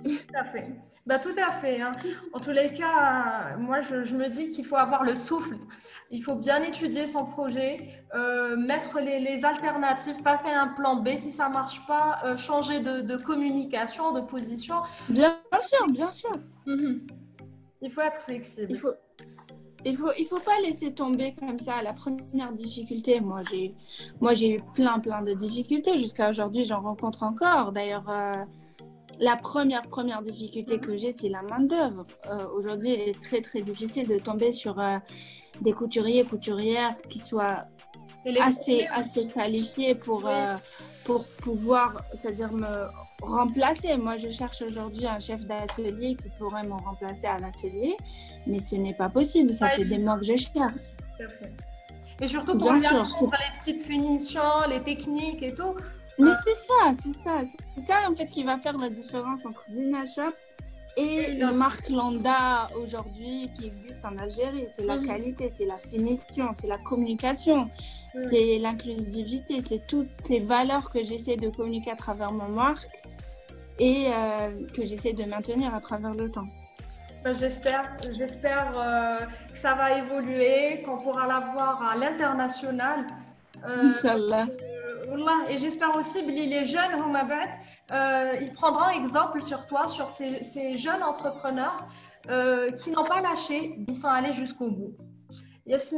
Tout à fait. Bah, tout à fait. Hein. En tous les cas, moi, je, me dis qu'il faut avoir le souffle. Il faut bien étudier son projet, euh, mettre les, alternatives, passer un plan B. Si ça ne marche pas, euh, changer de, communication, de position. Bien sûr, bien sûr. Mhm. Il faut être flexible. Il faut, il faut, il faut pas laisser tomber comme ça la première difficulté. Moi, j'ai, moi, j'ai eu plein, plein de difficultés. Jusqu'à aujourd'hui, j'en rencontre encore. D'ailleurs, euh, la première, première difficulté que j'ai, c'est la main-d'œuvre. Euh, aujourd'hui, il est très, très difficile de tomber sur euh, des couturiers, couturières qui soient assez, assez qualifiés pour, euh, pour pouvoir, c'est-à-dire me remplacer. Moi, je cherche aujourd'hui un chef d'atelier qui pourrait me remplacer à l'atelier, mais ce n'est pas possible. Ça fait des mois que je cherche. Et surtout pour les petites finitions, les techniques et tout. Mais c'est ça, c'est ça. C'est ça en fait qui va faire la différence entre Zina Shop et la marque Landa aujourd'hui qui existe en Algérie. C'est la qualité, c'est la finition, c'est la communication, c'est l'inclusivité, c'est toutes ces valeurs que j'essaie de communiquer à travers ma marque et euh, que j'essaie de maintenir à travers le temps. Ben, j'espère, j'espère euh, que ça va évoluer, qu'on pourra la voir à l'international. Euh, Inch'Allah. Et j'espère aussi que les jeunes, euh, ils prendront exemple sur toi, sur ces, jeunes entrepreneurs euh, qui n'ont pas lâché, ils sont allés jusqu'au bout.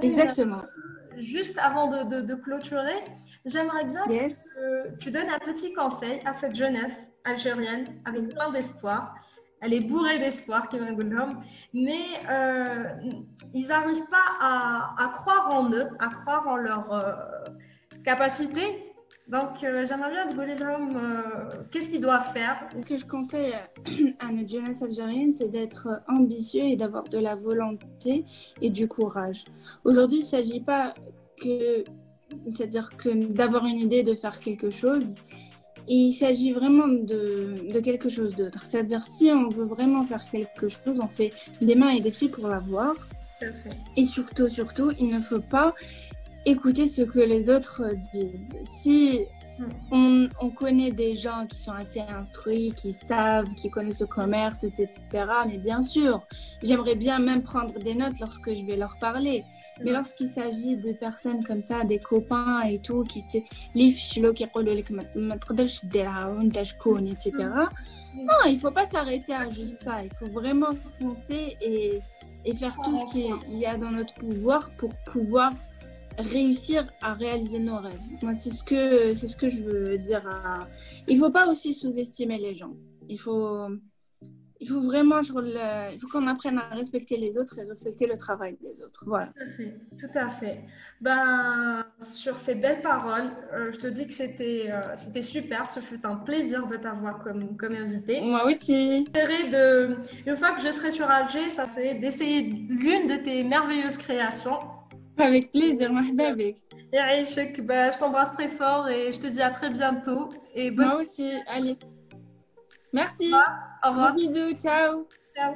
Exactement. Euh, juste avant de, clôturer, j'aimerais bien que tu donnes un petit conseil à cette jeunesse algérienne avec plein d'espoir. Elle est bourrée d'espoir, mais euh, ils n'arrivent pas à, à, croire en eux, à croire en leur capacité donc, euh, j'aimerais bien demander l'homme euh, qu'est-ce qu'il doit faire? Ce que je conseille à notre jeunesse algérienne, c'est d'être ambitieux et d'avoir de la volonté et du courage. Aujourd'hui, il ne s'agit pas que, c'est-à-dire que d'avoir une idée de faire quelque chose. Il s'agit vraiment de, de quelque chose d'autre. C'est-à-dire, si on veut vraiment faire quelque chose, on fait des mains et des pieds pour l'avoir. Et surtout, surtout, il ne faut pas écouter ce que les autres disent. Si On, on, connaît des gens qui sont assez instruits, qui savent, qui connaissent le commerce, etc. Mais bien sûr, j'aimerais bien même prendre des notes lorsque je vais leur parler. Mais lorsqu'il s'agit de personnes comme ça, des copains et tout, qui te etc. Non, il faut pas s'arrêter à juste ça. Il faut vraiment foncer et, et faire tout ce qu'il y a dans notre pouvoir pour pouvoir réussir à réaliser nos rêves. Moi, c'est ce que c'est ce que je veux dire. À... Il faut pas aussi sous-estimer les gens. Il faut il faut vraiment il faut qu'on apprenne à respecter les autres et respecter le travail des autres. Voilà. Tout à fait. Tout à fait. Ben, sur ces belles paroles, euh, je te dis que c'était euh, c'était super. Ce fut un plaisir de t'avoir comme, comme invité. Moi aussi. De, une fois que je serai sur Alger, ça c'est d'essayer l'une de tes merveilleuses créations. Avec plaisir. Et je t'embrasse très fort et je te dis à très bientôt. Et Moi aussi, allez. Merci. Au revoir. Bisous, ciao. Ciao.